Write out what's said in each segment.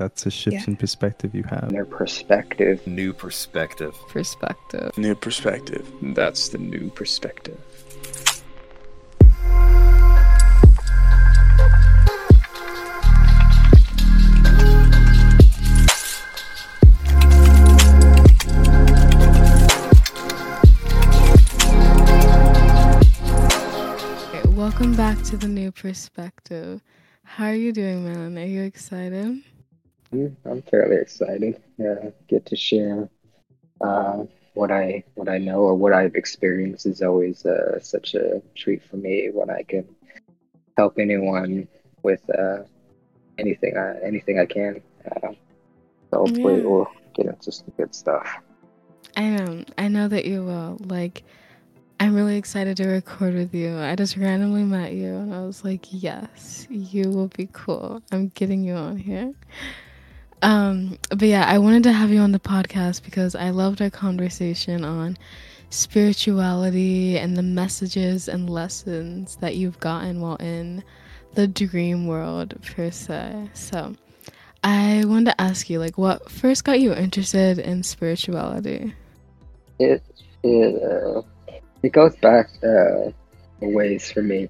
That's a shift Yeah. in perspective you have. Their perspective. New perspective. Perspective. New perspective. That's the new perspective. Okay, welcome back to the new perspective. How are you doing, man? Are you excited? Mm, I'm fairly excited. Uh, get to share uh, what I what I know or what I've experienced is always uh, such a treat for me when I can help anyone with uh, anything I, anything I can. Uh, so hopefully Yeah. we'll get into some good stuff. I know. I know that you will. Like, I'm really excited to record with you. I just randomly met you and I was like, yes, you will be cool. I'm getting you on here. Um, but yeah, I wanted to have you on the podcast because I loved our conversation on spirituality and the messages and lessons that you've gotten while in the dream world per se. So I wanted to ask you, like, what first got you interested in spirituality? It it uh, it goes back uh, a ways for me.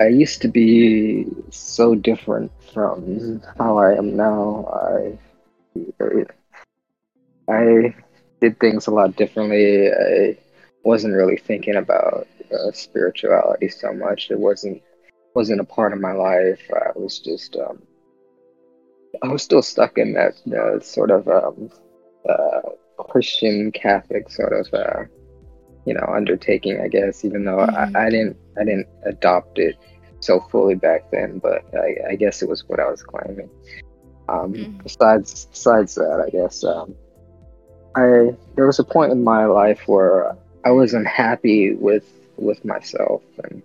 I used to be so different from how I am now. I I did things a lot differently. I wasn't really thinking about uh, spirituality so much. It wasn't wasn't a part of my life. I was just um, I was still stuck in that uh, sort of um, uh, Christian Catholic sort of uh, you know undertaking, I guess. Even though Mhm. I, I didn't I didn't adopt it so fully back then, but I, I guess it was what I was claiming. Um, Mhm. Besides besides that, I guess um, I there was a point in my life where I was unhappy with with myself, and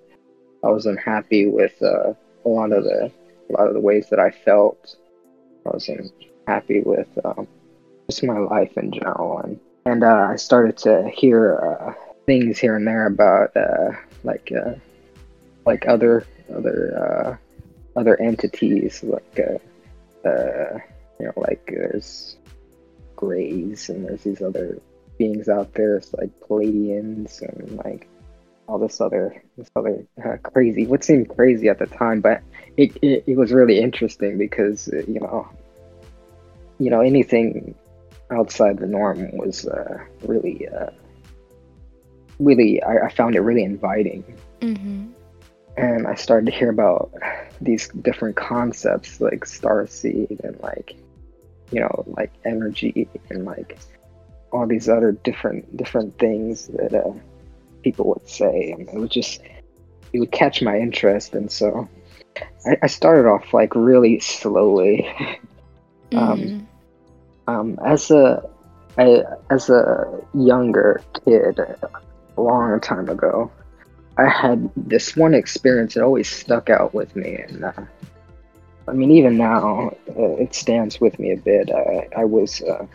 I was unhappy with uh, a lot of the a lot of the ways that I felt. I wasn't happy with um, just my life in general, and and uh, I started to hear uh, things here and there about uh, like uh, like other other uh, other entities, like uh, uh, you know, like there's Greys and there's these other beings out there, it's like Pleiadians and like all this other this other uh, crazy what seemed crazy at the time but it, it, it was really interesting because uh, you know you know anything outside the norm was uh, really uh, really I, I found it really inviting Mm-hmm. and I started to hear about these different concepts like star starseed and like you know like energy and like all these other different different things that uh, people would say and it would just it would catch my interest and so I, I started off like really slowly Um, Mhm. um, as a I, as a younger kid long time ago. I had this one experience that always stuck out with me and uh, i mean even now uh, it stands with me a bit. I, I was uh,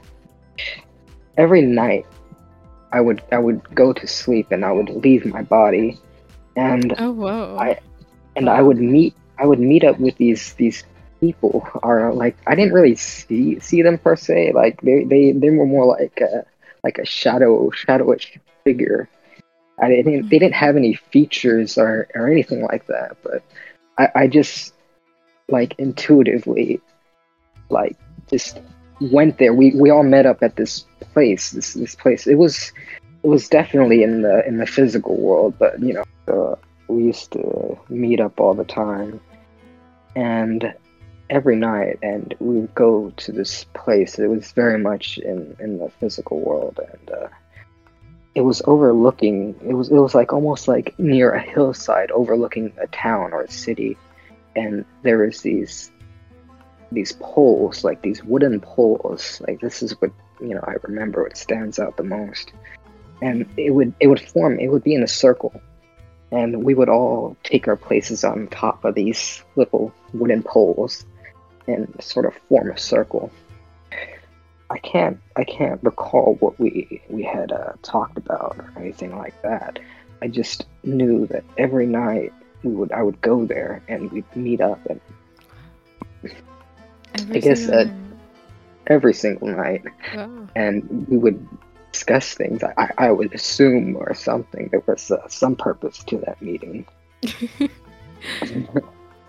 every night i would i would go to sleep and i would leave my body and oh whoa. I- and I would meet I would meet up with these these people are like I didn't really see see them per se like they they, they were more like a, like a shadow shadowish figure I didn't they didn't have any features or or anything like that but I I just like intuitively like just went there. We we all met up at this place this this place. It was it was definitely in the in the physical world but you know uh, we used to meet up all the time. And every night and we would go to this place. It was very much in in the physical world and uh, it was overlooking it was it was like almost like near a hillside overlooking a town or a city. And there was these these poles like these wooden poles like this is what you know i remember what stands out the most. And it would it would form it would be in a circle. And we would all take our places on top of these little wooden poles and sort of form a circle. I can't I can't recall what we we had uh, talked about or anything like that. I just knew that every night we would I would go there and we'd meet up and Every I guess that- every single night. Wow. and we would discuss things. I, I, I would assume or something there was uh, some purpose to that meeting.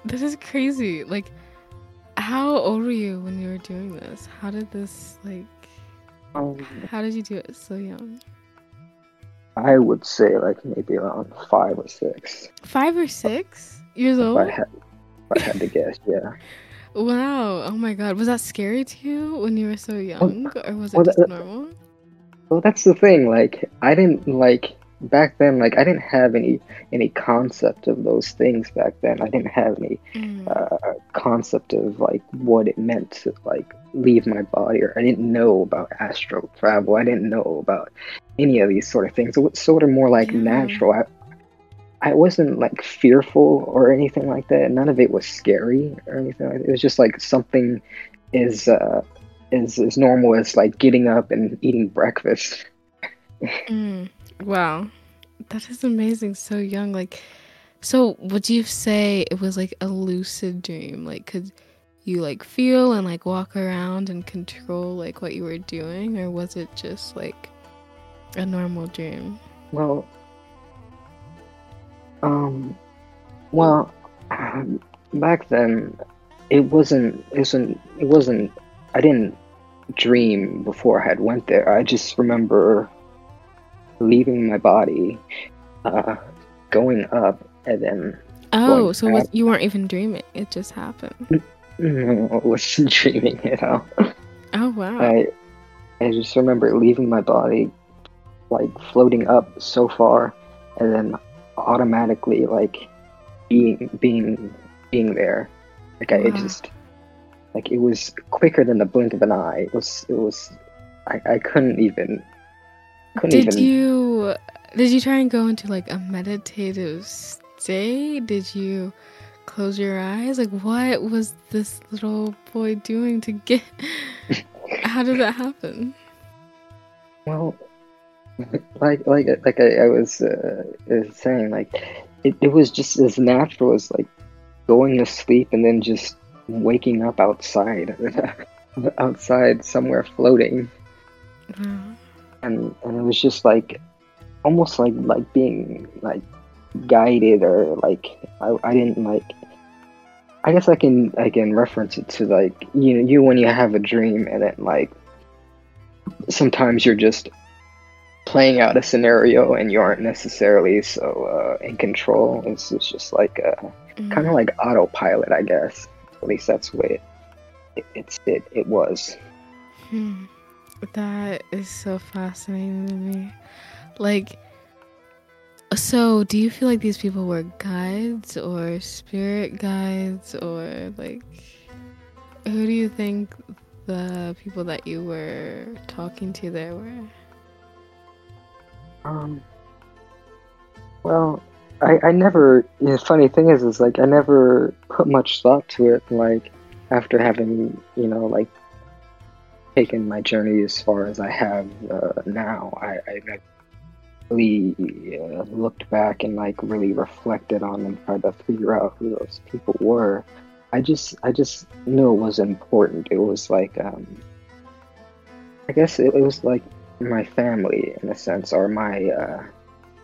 This is crazy. Like, how old were you when you were doing this? How did this like? Um, How did you do it so young? I would say like maybe around five or six. Five or six years If old? I had, if I had to guess, yeah. Wow. Oh my god. Was that scary to you when you were so young, or was it well, just that- normal? Well, that's the thing. Like, I didn't like back then. Like, I didn't have any any concept of those things back then. I didn't have any Mm. uh, concept of like what it meant to like leave my body, or I didn't know about astral travel. I didn't know about any of these sort of things. It was sort of more like Yeah. natural. I, I wasn't like fearful or anything like that. None of it was scary or anything like that. It was just like something is uh is as normal as like getting up and eating breakfast. Mm. Wow. That is amazing. So young. Like, so would you say it was like a lucid dream? Like, could you like feel and like walk around and control like what you were doing, or was it just like a normal dream? Well, um, well, um, back then, it wasn't, it wasn't, it wasn't. I didn't dream before I had went there. I just remember leaving my body, uh, going up, and then Oh, so was, you weren't even dreaming. It just happened. no, I wasn't dreaming at all. Oh wow. I, I just remember leaving my body, like floating up so far, and then automatically like being being being there. Like I Wow. just like it was quicker than the blink of an eye. It was it was I, I couldn't even couldn't Did even you did you try and go into like a meditative state? Did you close your eyes? Like what was this little boy doing to get How did that happen? Well, like like like I, I was uh, uh, saying, like it, it was just as natural as like going to sleep and then just waking up outside, outside somewhere floating, Wow. And and it was just like almost like like being like guided or like I, I didn't like I guess I can I can reference it to like you know you when you have a dream and then like sometimes you're just playing out a scenario and you aren't necessarily so uh, in control. It's, it's just like uh, Mm. kind of like autopilot, I guess. At least that's the way it, it it's it, it was. Hmm. That is so fascinating to me. Like, so do you feel like these people were guides or spirit guides or like, who do you think the people that you were talking to there were? Um. Well, I I never. The funny thing is, is like I never put much thought to it. Like after having you know like taken my journey as far as I have uh, now, I I really uh, looked back and like really reflected on and tried to figure out who those people were. I just I just knew it was important. It was like um. I guess it, it was like my family in a sense, or my uh,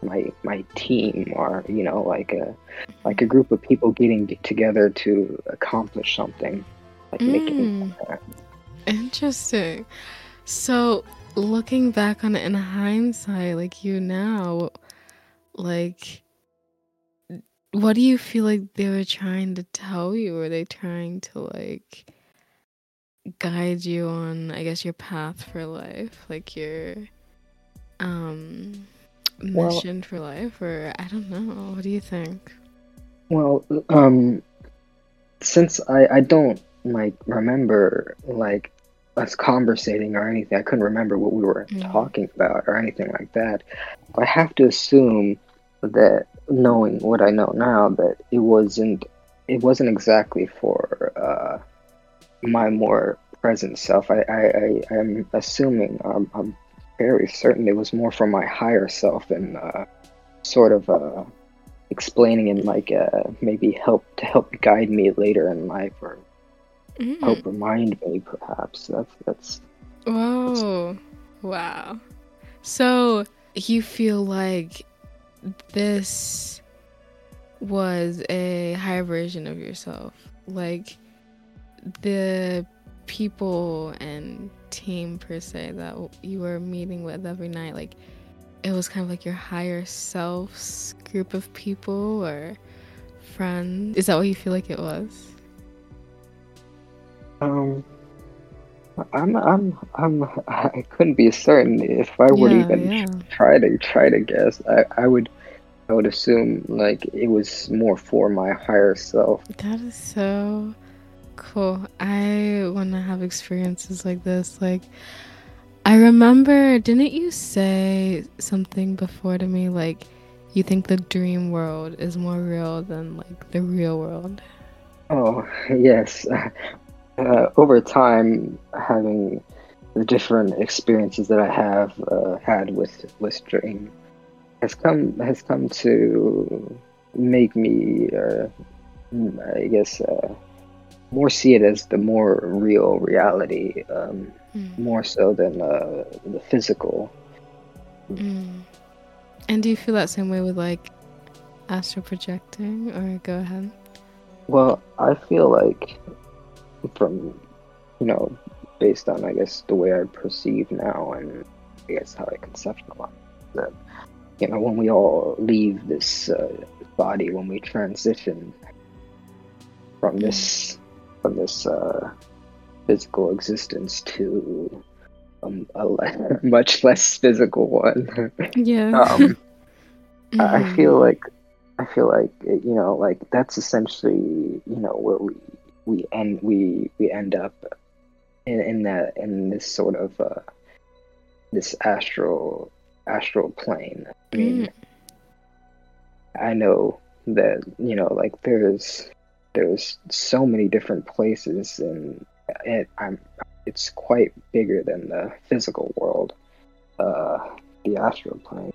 my my team, or you know, like a like a group of people getting together to accomplish something, like making. Interesting. So, looking back on it in hindsight, like you now, like, what do you feel like they were trying to tell you? Were they trying to, like, guide you on, I guess, your path for life? Like, your, um, Well- mission for life? Or, I don't know. What do you think? Well, um, since I I don't like remember like us conversating or anything, I couldn't remember what we were Mhm. talking about or anything like that. I have to assume that knowing what I know now, that it wasn't it wasn't exactly for uh, my more present self. I I, I am assuming I'm, I'm very certain it was more for my higher self and uh, sort of uh, explaining and like uh, maybe help to help guide me later in life or Mm. help remind me. Perhaps that's that's Whoa. Wow. So you feel like this was a higher version of yourself? Like the people and team per se that you were meeting with every night, like it was kind of like your higher self's group of people or friends. Is that what you feel like it was? Um. I'm I'm I'm I couldn't be certain if I would Yeah, even yeah. try to try to guess. I I would I would assume like it was more for my higher self. That is so cool. I want to have experiences like this. Like, I remember, didn't you say something before to me? Like, you think the dream world is more real than like the real world? Oh yes, uh, over time, having the different experiences that I have uh, had with with Dream has come has come to make me, uh, I guess, uh, more see it as the more real reality, um, Mm. more so than uh, the physical. Mm. And do you feel that same way with like astral projecting? Or go ahead. Well, I feel like from you know, based on I guess the way I perceive now and I guess how I conceptualize that you know, when we all leave this uh, body, when we transition from this from this uh, physical existence to um, a le- much less physical one, Yeah. um, I I feel like I feel like you know like that's essentially you know where we we end we we end up in in that in this sort of uh, this astral astral plane. I mean, I know that you know like there's there's so many different places and it I'm it's quite bigger than the physical world, uh, the astral plane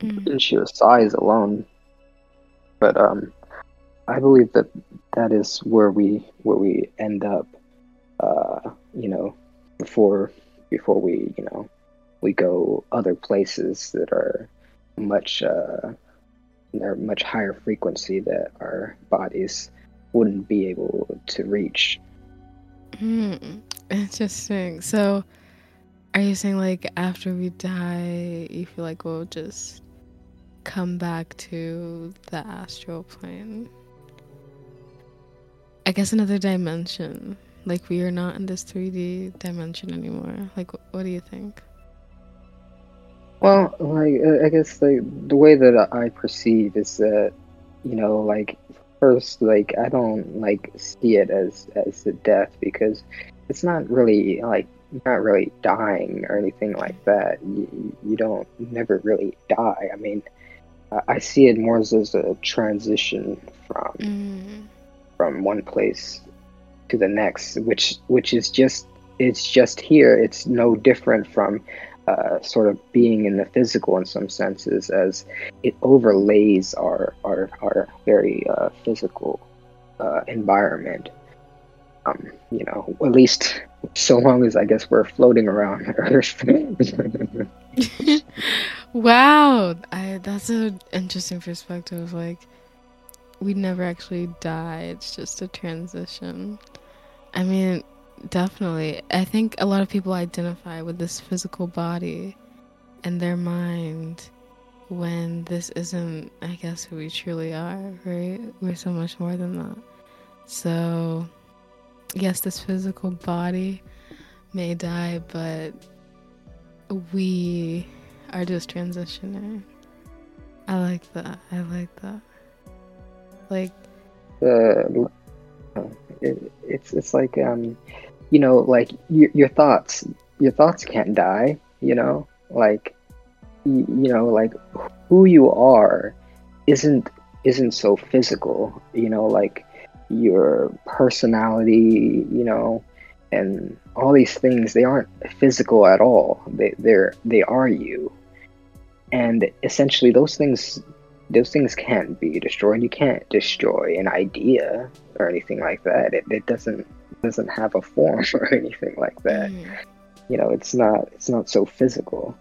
Mm. in sheer size alone. But um, I believe that that is where we where we end up. Uh, you know, before before we you know we go other places that are much uh, they're much higher frequency that our bodies wouldn't be able to reach. Hmm. Interesting. So, are you saying like after we die, you feel like we'll just come back to the astral plane? I guess another dimension. Like we are not in this 3D dimension anymore. Like, what do you think? Well, like uh, I guess the the way that I perceive is that you know, like first, like I don't like see it as as the death because it's not really like not really dying or anything like that. You you don't never really die. I mean, I I see it more as, as a transition from Mm. From one place to the next, which which is just it's just here. It's no different from uh, sort of being in the physical in some senses, as it overlays our our our very uh, physical uh, environment. Um, you know, at least so long as I guess we're floating around Earth. wow, I, that's an interesting perspective. Like, we never actually die, it's just a transition. I mean, definitely. I think a lot of people identify with this physical body and their mind when this isn't, I guess, who we truly are, right? We're so much more than that. So, yes, this physical body may die, but we are just transitioning. I like that. I like that. Like, uh, it, it's it's like um, you know, like your your thoughts, your thoughts can't die. You know, like you, you know, like who you are isn't isn't so physical. You know, like your personality. You know, and all these things they aren't physical at all. They they're they are you, and essentially those things those things can't be destroyed. You can't destroy an idea or anything like that. It, it doesn't doesn't have a form or anything like that. Mm. You know, it's not it's not so physical.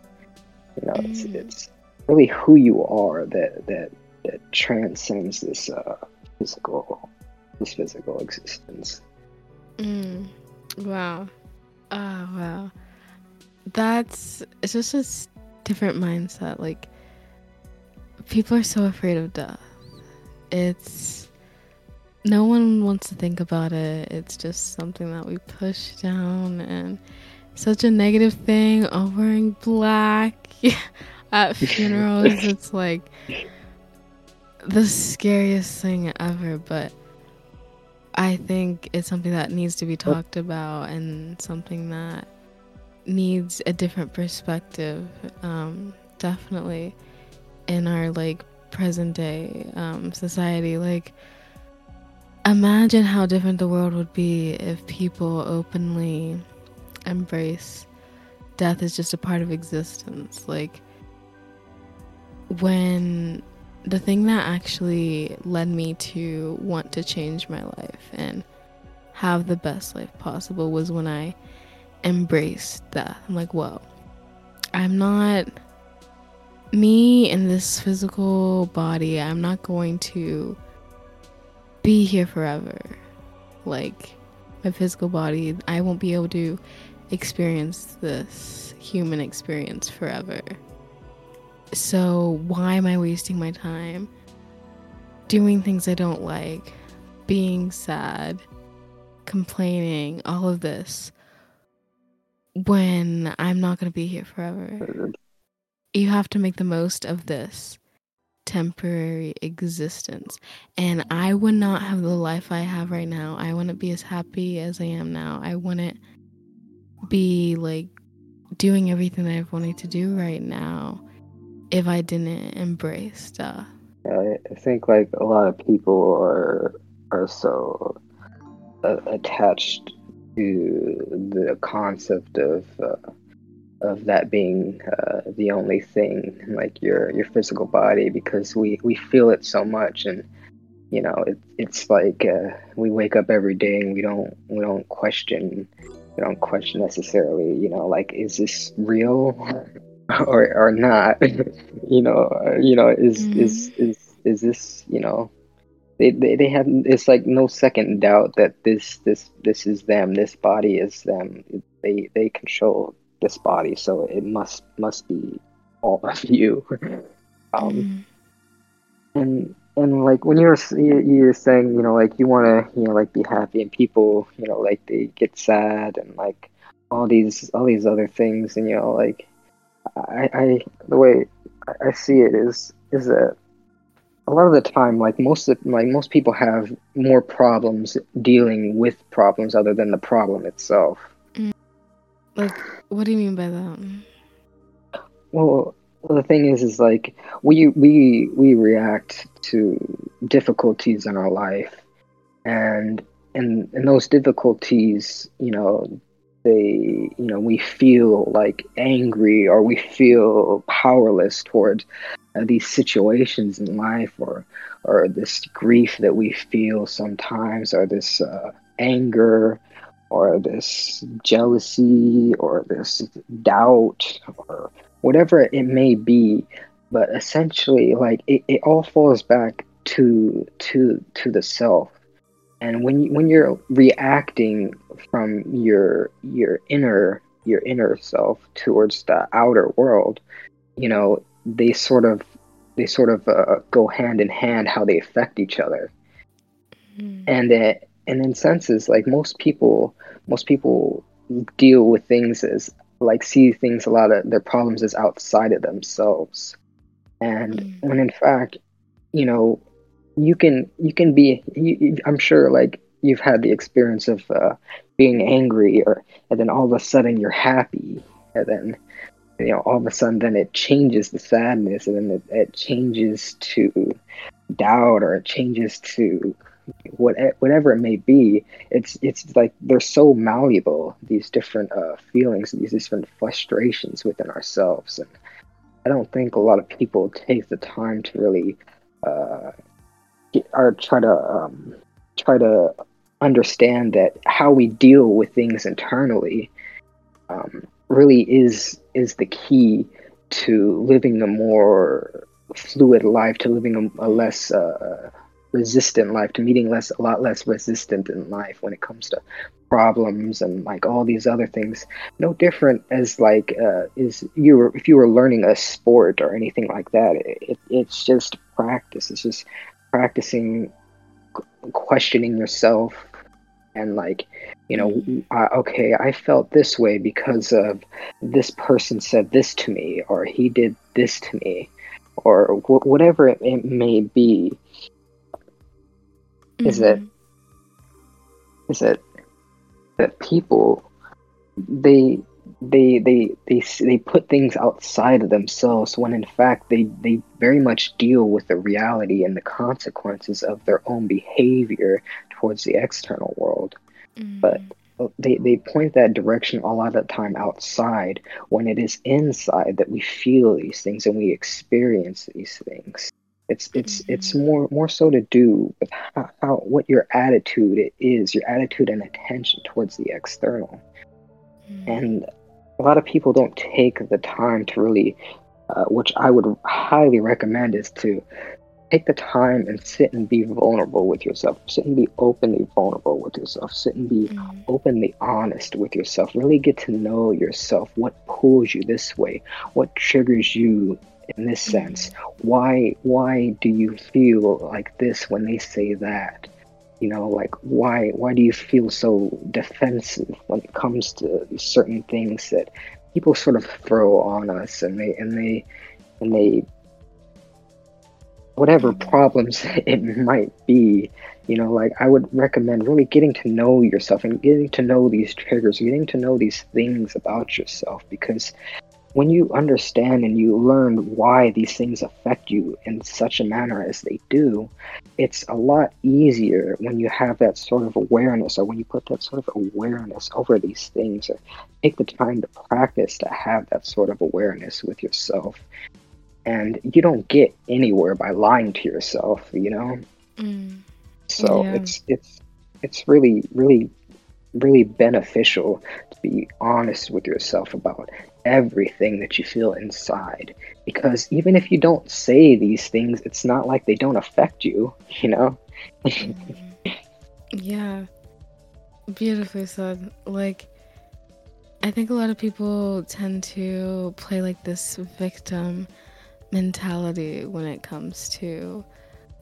You know, it's Mm. it's really who you are that that that transcends this uh, physical this physical existence. Mm. Wow. Oh wow. That's it's just a different mindset. Like people are so afraid of death. It's no one wants to think about it. It's just something that we push down and such a negative thing. Oh, wearing black at funerals. it's like the scariest thing ever, but I think it's something that needs to be talked about and something that needs a different perspective. Um, definitely in our like present day um, society. Like, imagine how different the world would be if people openly embrace death is just a part of existence. Like, when the thing that actually led me to want to change my life and have the best life possible was when I embraced death. I'm like, whoa, I'm not me in this physical body. I'm not going to be here forever. Like, my physical body, I won't be able to experience this human experience forever. So, why am I wasting my time doing things I don't like, being sad, complaining, all of this when I'm not going to be here forever? You have to make the most of this temporary existence. And I would not have the life I have right now. I wouldn't be as happy as I am now. I wouldn't be like doing everything that I've wanted to do right now if I didn't embrace stuff. I think like a lot of people are are so uh, attached to the concept of uh, of that being uh, the only thing, like your your physical body, because we we feel it so much, and you know it, it's like uh, we wake up every day and we don't we don't question we don't question necessarily, you know, like is this real or or not, you know, uh, you know is is is is this you know they, they they have it's like no second doubt that this this this is them this body is them. They they control this body so it must must be all of you um Mm. and and like when you're you- you're saying you know like you want to you know like be happy and people you know like they get sad and like all these all these other things and you know like I I the way I- I see it is is that a lot of the time like most of, like most people have more problems dealing with problems other than the problem itself Like, what do you mean by that? Well, the thing is, is like we we we react to difficulties in our life, and and and those difficulties, you know, they you know we feel like angry or we feel powerless towards uh, these situations in life, or or this grief that we feel sometimes, or this uh, anger, or this jealousy, or this doubt, or whatever it may be. But essentially like it, it all falls back to to to the self. And when you, when you're reacting from your your inner your inner self towards the outer world you know they sort of they sort of uh, go hand in hand how they affect each other. Mm. and uh, and in senses like most people most people deal with things as like see things a lot of their problems as outside of themselves and Mm. when in fact you know you can you can be you, i'm sure like you've had the experience of uh, being angry or and then all of a sudden you're happy and then you know all of a sudden then it changes the sadness and then it, it changes to doubt or it changes to what whatever it may be it's it's like they're so malleable these different uh, feelings these different frustrations within ourselves. And i don't think a lot of people take the time to really uh, get- or try to um, try to understand that how we deal with things internally um, really is is the key to living a more fluid life, to living a, a less uh, resistant life, to meeting less a lot less resistant in life when it comes to problems and like all these other things. No different as like uh, is you were if you were learning a sport or anything like that. It, it's just practice. It's just practicing questioning yourself and like you know okay i felt this way because of this person said this to me or he did this to me or wh- whatever it, it may be Is it- Mhm. is that that people they they they they they put things outside of themselves when in fact they they very much deal with the reality and the consequences of their own behavior towards the external world Mhm. but they, they point that direction a lot of the time outside when it is inside that we feel these things and we experience these things it's it's it's more more so to do with how, how what your attitude is your attitude and attention towards the external. Mhm. and a lot of people don't take the time to really uh, which i would highly recommend is to take the time and sit and be vulnerable with yourself. Sit and be openly vulnerable with yourself. Sit and be Mhm. openly honest with yourself. Really get to know yourself. What pulls you this way? What triggers you in this sense. Why why do you feel like this when they say that? You know like why why do you feel so defensive when it comes to certain things that people sort of throw on us and they and they and they whatever problems it might be you know like i would recommend really getting to know yourself and getting to know these triggers getting to know these things about yourself because when you understand and you learn why these things affect you in such a manner as they do it's a lot easier when you have that sort of awareness or when you put that sort of awareness over these things or take the time to practice to have that sort of awareness with yourself and you don't get anywhere by lying to yourself you know Mm. so Yeah. it's it's it's really really really beneficial to be honest with yourself about everything that you feel inside because even if you don't say these things it's not like they don't affect you you know Yeah. Beautifully said. Like, I think a lot of people tend to play like this victim mentality when it comes to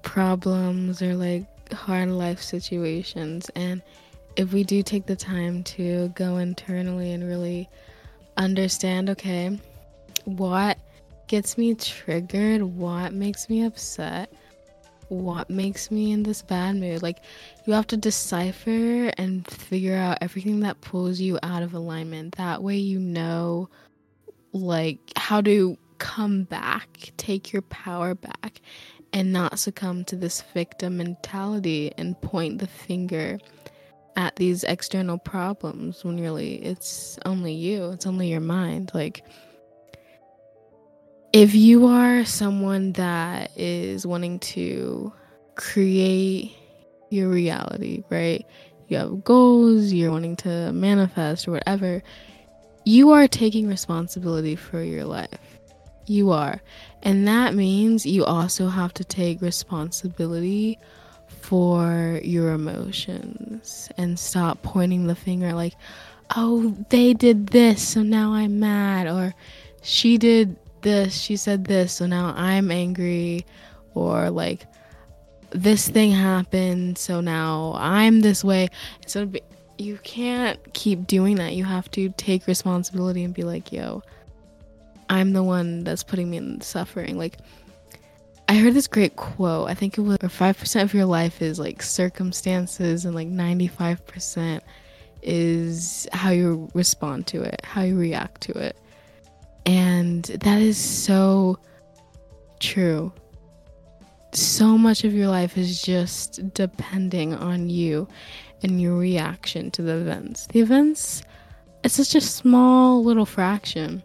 problems or like hard life situations. And if we do take the time to go internally and really understand, okay, what gets me triggered, what makes me upset, what makes me in this bad mood, like you have to decipher and figure out everything that pulls you out of alignment. That way, you know, like, how to come back, take your power back, and not succumb to this victim mentality and point the finger at these external problems when really it's only you, it's only your mind. Like, if you are someone that is wanting to create your reality, right? You have goals, you're wanting to manifest or whatever. You are taking responsibility for your life. You are. And that means you also have to take responsibility for your emotions and stop pointing the finger like, oh, they did this, so now I'm mad, or she did this, she said this, so now I'm angry, or like, this thing happened, so now I'm this way. So you can't keep doing that. You have to take responsibility and be like, yo, I'm the one that's putting me in suffering. Like, I heard this great quote. I think it was 5% of your life is like circumstances, and like 95% is how you respond to it, how you react to it. And that is so true. So much of your life is just depending on you and your reaction to the events. The events, it's such a small little fraction.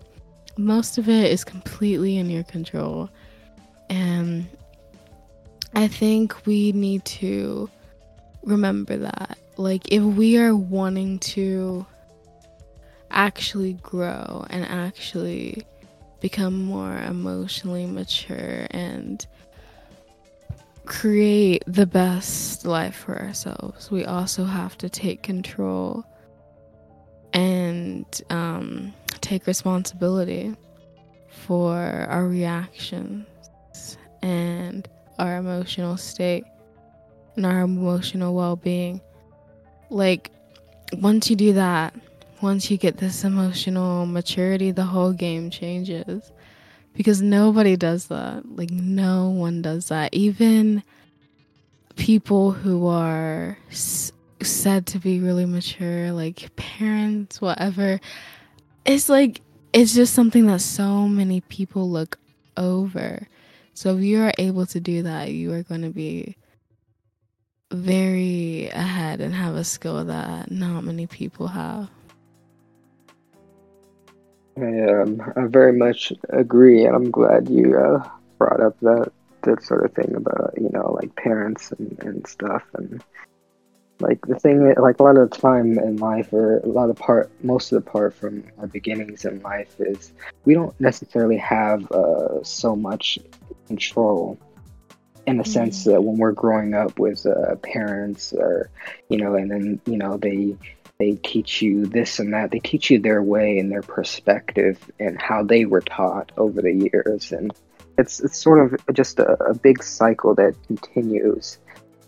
Most of it is completely in your control. And I think we need to remember that. Like, if we are wanting to actually grow and actually become more emotionally mature and create the best life for ourselves, we also have to take control and um, take responsibility for our reactions and our emotional state and our emotional well being. Like, once you do that, once you get this emotional maturity, the whole game changes. Because nobody does that. Like, no one does that. Even people who are s- said to be really mature, like parents, whatever, it's like, it's just something that so many people look over. So if you are able to do that, you are going to be very ahead and have a skill that not many people have. I, um, I very much agree, and I'm glad you uh, brought up that that sort of thing about you know like parents and, and stuff and like the thing like a lot of the time in life or a lot of part most of the part from our beginnings in life is we don't necessarily have uh, so much control in the mm-hmm. sense that when we're growing up with uh, parents or you know and then you know they they teach you this and that they teach you their way and their perspective and how they were taught over the years and it's it's sort of just a, a big cycle that continues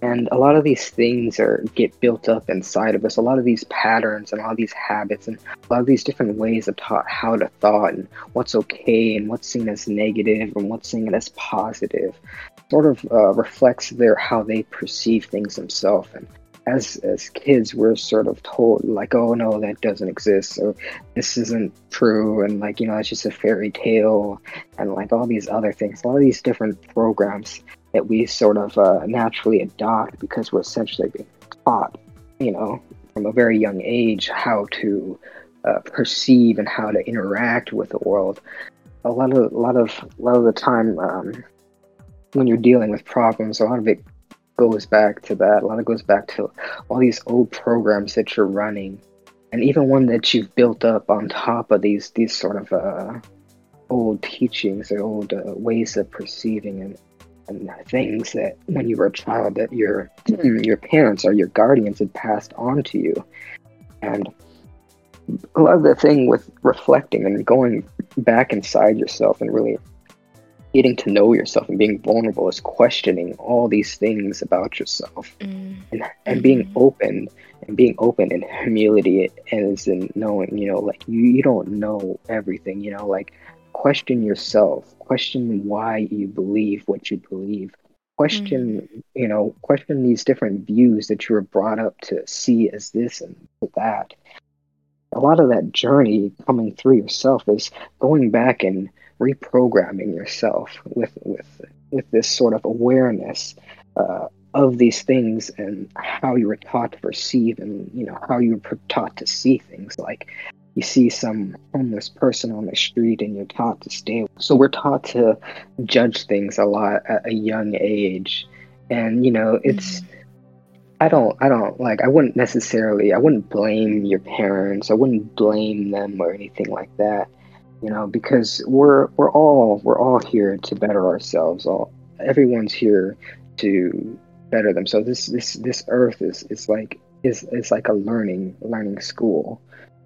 and a lot of these things are get built up inside of us. A lot of these patterns and a lot of these habits and a lot of these different ways of taught how to thought and what's okay and what's seen as negative and what's seen as positive sort of uh, reflects their how they perceive things themselves. And as as kids we're sort of told like oh no that doesn't exist or this isn't true and like you know it's just a fairy tale and like all these other things all these different programs that we sort of uh, naturally adopt because we're essentially being taught you know from a very young age how to uh, perceive and how to interact with the world a lot of a lot of a lot of the time um, when you're dealing with problems a lot of it goes back to that. A lot of it goes back to all these old programs that you're running, and even one that you've built up on top of these these sort of uh, old teachings or old uh, ways of perceiving and and things that when you were a child that your your parents or your guardians had passed on to you, and a lot of the thing with reflecting and going back inside yourself and really getting to know yourself and being vulnerable is questioning all these things about yourself mm. and, and being mm-hmm. open and being open in humility is in knowing you know like you, you don't know everything you know like question yourself question why you believe what you believe question mm. you know question these different views that you were brought up to see as this and that a lot of that journey coming through yourself is going back and reprogramming yourself with with with this sort of awareness uh, of these things and how you were taught to perceive and you know how you were taught to see things like you see some homeless person on the street and you're taught to stay so we're taught to judge things a lot at a young age. And you know it's mm-hmm. I don't I don't like I wouldn't necessarily I wouldn't blame your parents. I wouldn't blame them or anything like that you know because we're we're all we're all here to better ourselves. All everyone's here to better themselves. This this this earth is is like is is like a learning learning school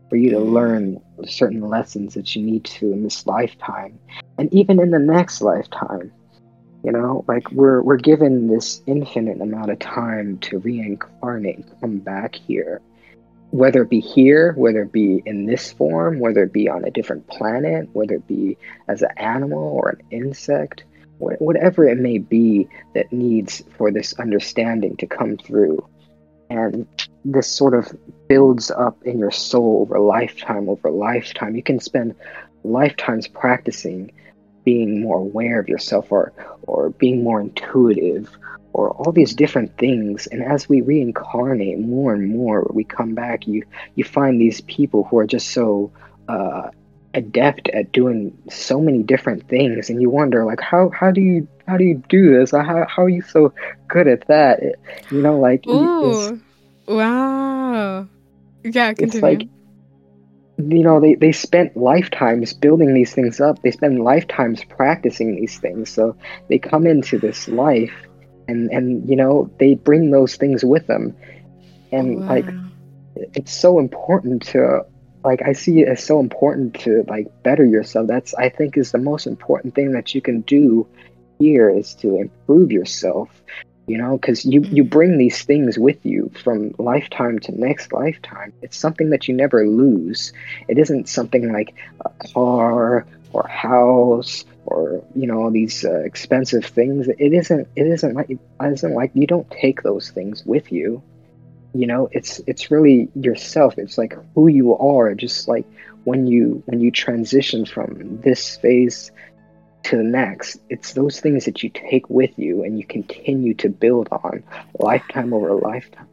for you to learn certain lessons that you need to in this lifetime and even in the next lifetime you know like we're we're given this infinite amount of time to reincarnate and come back here whether it be here, whether it be in this form, whether it be on a different planet, whether it be as an animal or an insect, whatever it may be that needs for this understanding to come through. And this sort of builds up in your soul over lifetime over lifetime. You can spend lifetimes practicing being more aware of yourself or or being more intuitive or all these different things and as we reincarnate more and more we come back you you find these people who are just so uh, adept at doing so many different things and you wonder like how how do you how do you do this how, how are you so good at that it, you know like Ooh. Wow. Yeah, it's continue. like you know they, they spent lifetimes building these things up they spend lifetimes practicing these things so they come into this life and and you know they bring those things with them and like it's so important to like i see it as so important to like better yourself that's i think is the most important thing that you can do here is to improve yourself you know because you you Mhm. bring these things with you from lifetime to next lifetime. It's something that you never lose. It isn't something like a car or house or you know these uh, expensive things. It isn't it isn't like it isn't like you don't take those things with you. You know it's it's really yourself. It's like who you are. Just like when you when you transition from this phase to the next it's those things that you take with you and you continue to build on lifetime over lifetime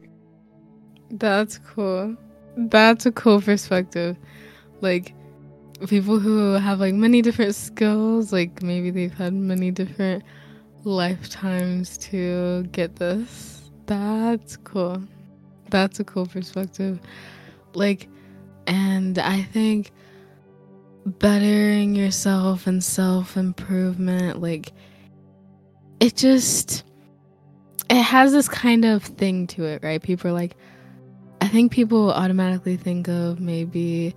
That's cool. That's a cool perspective. Like people who have like many different skills, like maybe they've had many different lifetimes to get this. That's cool. That's a cool perspective. Like and I think bettering yourself and self-improvement like it just it has this kind of thing to it, right? People are like I think people automatically think of maybe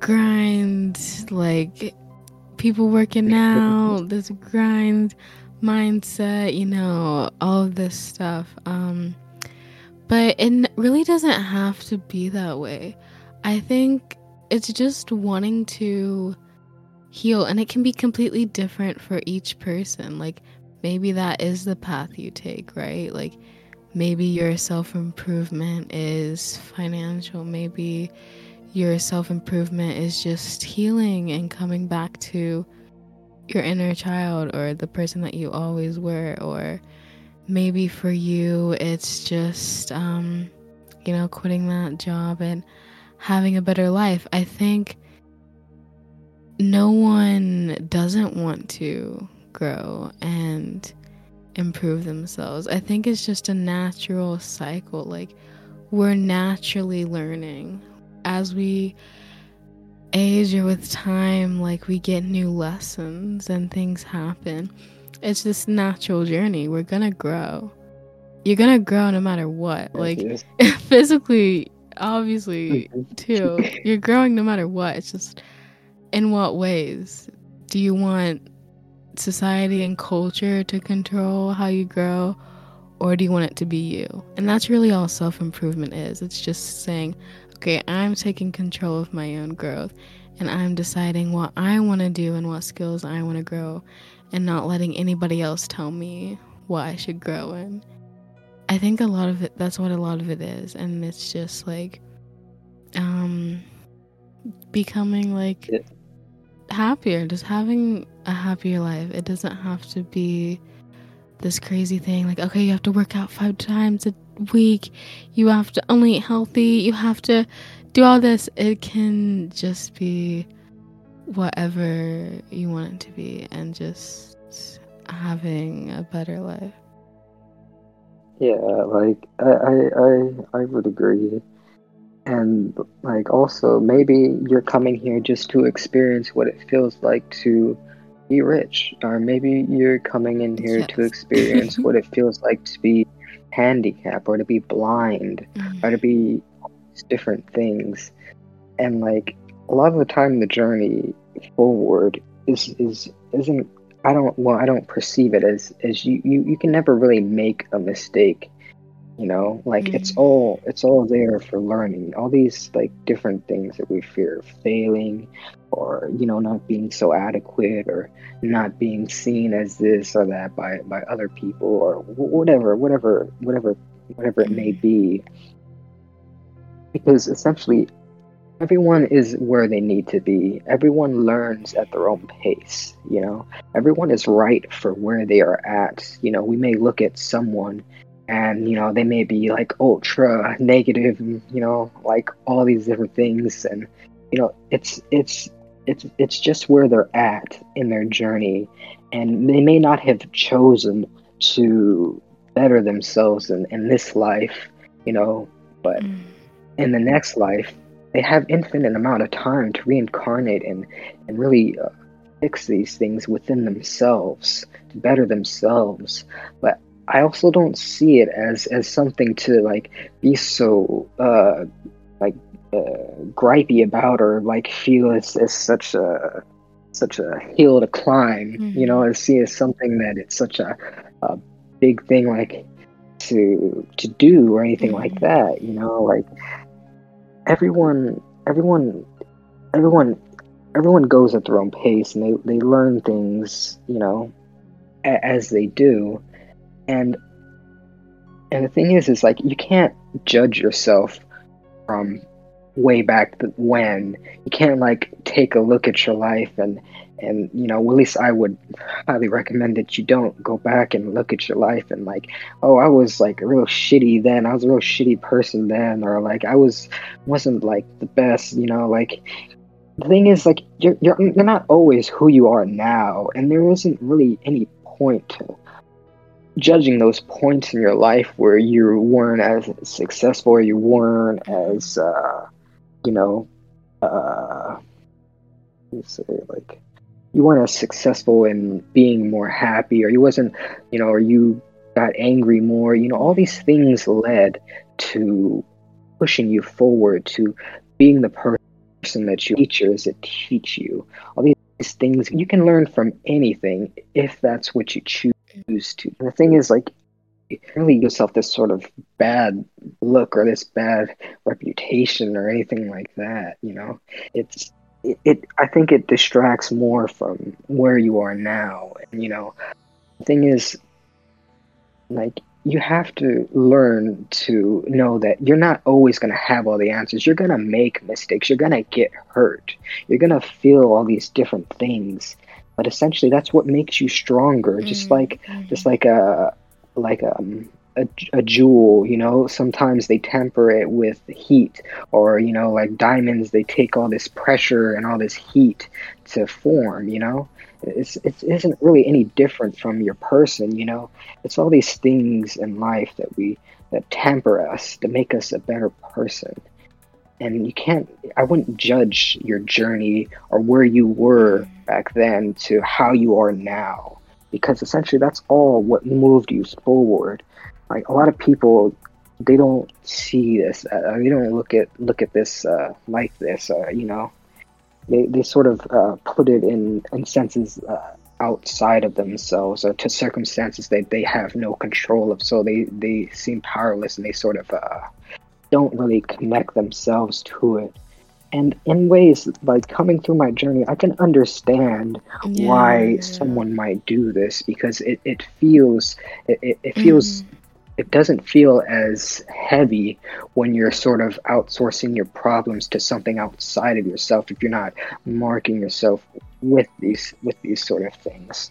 grind, like people working out, this grind mindset, you know, all of this stuff. Um, but it really doesn't have to be that way. I think it's just wanting to heal, and it can be completely different for each person. Like, maybe that is the path you take, right? Like, maybe your self improvement is financial. Maybe your self improvement is just healing and coming back to your inner child or the person that you always were. Or maybe for you, it's just, um, you know, quitting that job and having a better life. I think no one doesn't want to grow and improve themselves. I think it's just a natural cycle. Like, we're naturally learning as we age or with time, like, we get new lessons and things happen. It's this natural journey. We're gonna grow. You're gonna grow no matter what. Like, physically, obviously, Mhm. too. You're growing no matter what. It's just in what ways? Do you want society and culture to control how you grow or do you want it to be you? And that's really all self-improvement is. It's just saying, okay, I'm taking control of my own growth and I'm deciding what I want to do and what skills I want to grow and not letting anybody else tell me what I should grow in. I think a lot of it that's what a lot of it is and it's just like um becoming like Yeah. happier, just having a happier life. It doesn't have to be this crazy thing like okay, you have to work out 5 times a week. You have to only eat healthy. You have to do all this. It can just be whatever you want it to be and just having a better life. Yeah, like I, I, I, I would agree. And like also maybe you're coming here just to experience what it feels like to be rich, or maybe you're coming in here to experience what it feels like to be handicapped or to be blind or to mm-hmm. be different things. And like a lot of the time the journey forward is is isn't I don't well I don't perceive it as as you you, you can never really make a mistake. You know, like it's Mhm. all it's all there for learning. All these like different things that we fear failing or you know not being so adequate or not being seen as this or that by by other people or wh- whatever whatever whatever whatever it may be because essentially everyone is where they need to be. Everyone learns at their own pace you know? Everyone is right for where they are at. You know we may look at someone and you know they may be like ultra negative and, you know like all these different things. And you know it's it's it's it's just where they're at in their journey. And they may not have chosen to better themselves in, in this life you know but Mm. in the next life they have infinite amount of time to reincarnate and and really uh, fix these things within themselves to better themselves. But i also don't see it as as something to like be so uh like uh, gripey about or like feel it's, it's such a such a hill to climb you know? And see as something that it's such a, a big thing like to to do or anything like Mhm. that you know? Like everyone everyone everyone everyone goes at their own pace and they, they learn things you know a, as they do. And and the thing is is like you can't judge yourself from way back when. You can't like take a look at your life and and you know at least i would highly recommend that you don't go back and look at your life and like oh i was like a real shitty then. I was a real shitty person then. Or like i was wasn't like the best you know like the thing is like you're you're, you're not always who you are now. And there isn't really any point to judging those points in your life where you weren't as successful or you weren't as uh you know uh me say like you weren't as successful in being more happy or you wasn't you know or you got angry more you know all these things led to pushing you forward to being the person that you teachers that teach you. All these things you can learn from anything if that's what you choose to. And the thing is like really yourself this sort of bad look or this bad reputation or anything like that you know? It's it, it i think it distracts more from where you are now. And you know the thing is like you have to learn to know that you're not always going to have all the answers. You're going to make mistakes. You're going to get hurt. You're going to feel all these different things. But essentially that's what makes you stronger. Just Mm, like just like a like um, a, a jewel you know? Sometimes they temper it with heat or you know like diamonds they take all this pressure and all this heat to form you know? It's it isn't really any different from your person you know? It's all these things in life that we that temper us to make us a better person. And you can't i wouldn't judge your journey or where you were back then to how you are now because essentially that's all what moved you forward like a lot of people they don't see this uh, they don't look at look at this uh, like this uh, you know? They, they sort of uh, put it in, in senses uh, outside of themselves or to circumstances that they have no control of. So they, they seem powerless and they sort of uh, don't really connect themselves to it. And in ways like coming through my journey i can understand Yeah, why someone might do this because it, it feels it, it, feels Mhm. It doesn't feel as heavy when you're sort of outsourcing your problems to something outside of yourself if you're not marking yourself with these with these sort of things.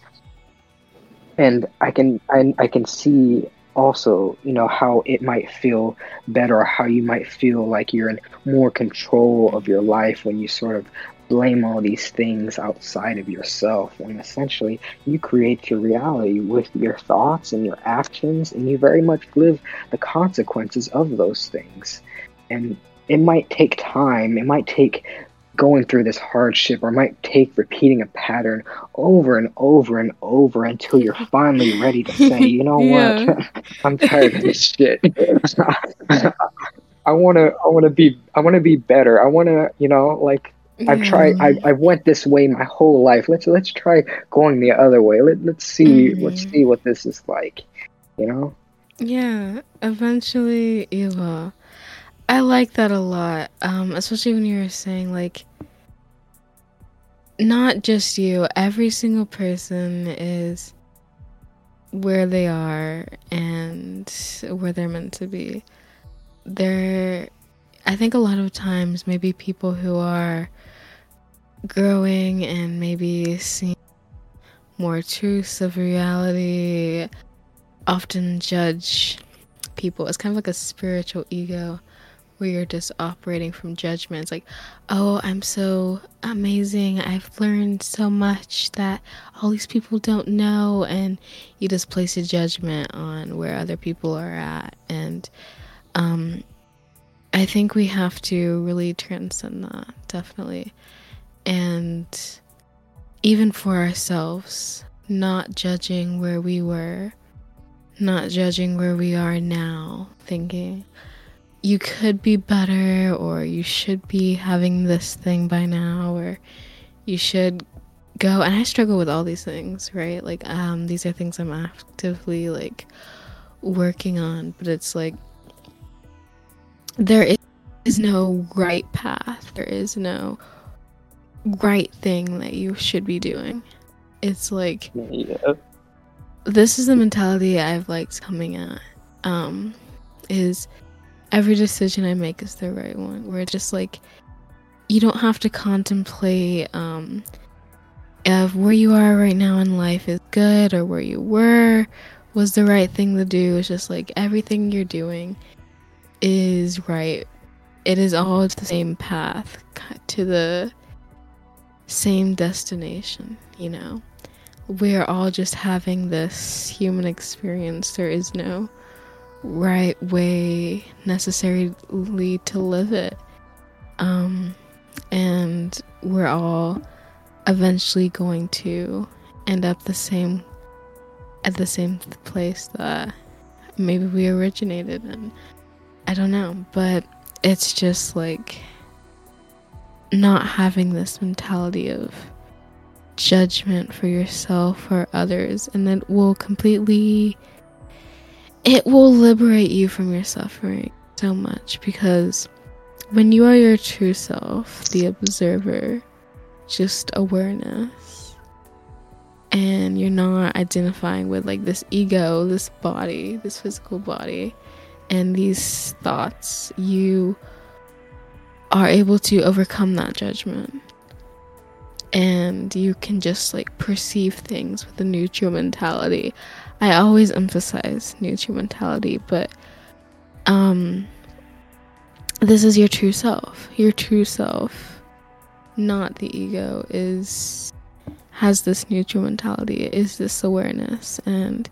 And i can I, I can see also you know how it might feel better or how you might feel like you're in more control of your life when you sort of blame all these things outside of yourself when essentially you create your reality with your thoughts and your actions and you very much live the consequences of those things. And it might take time it might take going through this hardship or it might take repeating a pattern over and over and over until you're finally ready to say you know Yeah. what i'm tired of this shit. I want to i want to be i want to be better. I want to you know like I've tried. I I went this way my whole life. Let's let's try going the other way. Let let's see let's Mhm. see what this is like. You know? Yeah, eventually you will. I like that a lot. Um, especially when you were saying like not just you, every single person is where they are and where they're meant to be. There I think a lot of times maybe people who are growing and maybe seeing more truths of reality often judge people. It's kind of like a spiritual ego where you're just operating from judgment. It's like, oh, I'm so amazing. I've learned so much that all these people don't know. And you just place a judgment on where other people are at. And um, I think we have to really transcend that, definitely. And even for ourselves, not judging where we were, not judging where we are now, thinking, you could be better or you should be having this thing by now or you should go and i struggle with all these things right like um these are things i'm actively like working on but it's like there is no right path there is no right thing that you should be doing it's like Yeah. this is the mentality I've liked coming at. Um, is every decision I make is the right one. Where it's just like you don't have to contemplate um if where you are right now in life is good or where you were was the right thing to do. It's just like everything you're doing is right. It is all the same path to the same destination, you know we're all just having this human experience. There is no right way necessarily to live it. Um, and we're all eventually going to end up the same at the same place that maybe we originated in. I don't know, but it's just like not having this mentality of judgment for yourself or others and it will completely it will liberate you from your suffering so much because when you are your true self the observer just awareness and you're not identifying with like this ego this body this physical body and these thoughts you are able to overcome that judgment and you can just like perceive things with a neutral mentality. I always emphasize neutral mentality, but um this is your true self. Your true self, not the ego, is has this neutral mentality, is this awareness and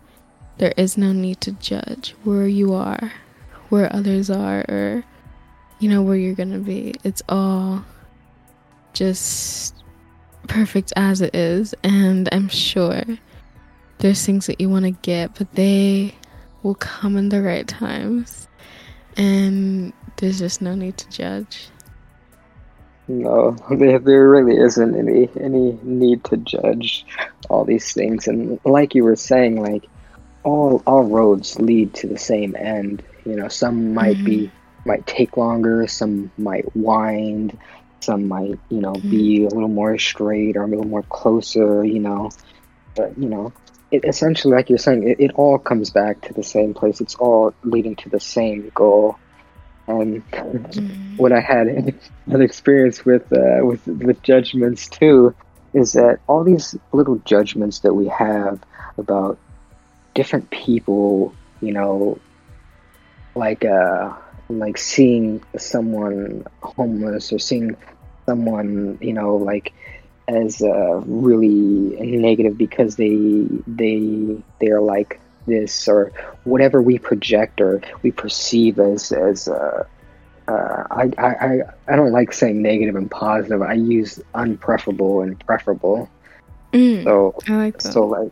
there is no need to judge where you are, where others are or you know where you're to be. It's all just perfect as it is, and I'm sure there's things that you want to get, but they will come in the right times, and there's just no need to judge. No, there, there really isn't any any need to judge all these things, and like you were saying, like all all roads lead to the same end. You know, some might be mm. might take longer, some might wind, some might you know be mm. a little more straight or a little more closer. You know, but you know, it essentially, like you're saying, it, it all comes back to the same place. It's all leading to the same goal. And mm. what I had an experience with uh, with with judgments too is that all these little judgments that we have about different people, you know, like uh, like seeing someone homeless or seeing someone, you know, like as uh, really negative because they they they're like this or whatever we project or we perceive as as uh, uh, I, I I don't like saying negative and positive. I use unpreferable and preferable. Mm, So I like that. so like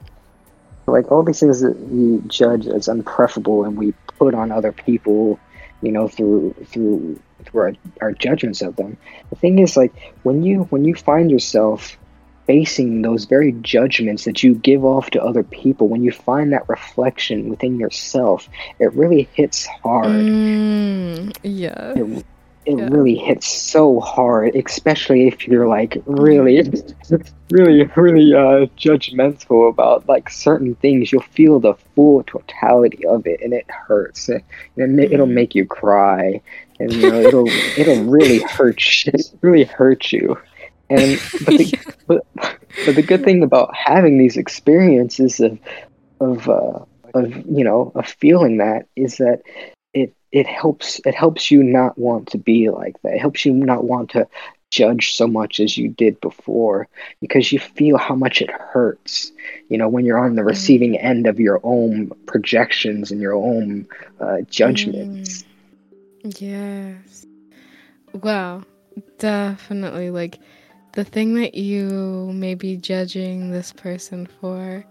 like all these things that we judge as unpreferable and we put on other people, you know, through through through our, our judgments of them. The thing is like when you when you find yourself facing those very judgments that you give off to other people, when you find that reflection within yourself, it really hits hard Mm, yeah. it, it Yeah. really hits so hard, especially if you're like really, really, really uh, judgmental about like certain things. You'll feel the full totality of it, and it hurts. And it, it'll make you cry, and you know it'll it'll really hurt, you, really hurt you. And but the, but, but the good thing about having these experiences of of uh, of you know of feeling that is that it helps it helps you not want to be like that. It helps you not want to judge so much as you did before because you feel how much it hurts you know when you're on the receiving end of your own projections and your own uh, judgments Mm. Yes. Wow. Definitely. Like the thing that you may be judging this person for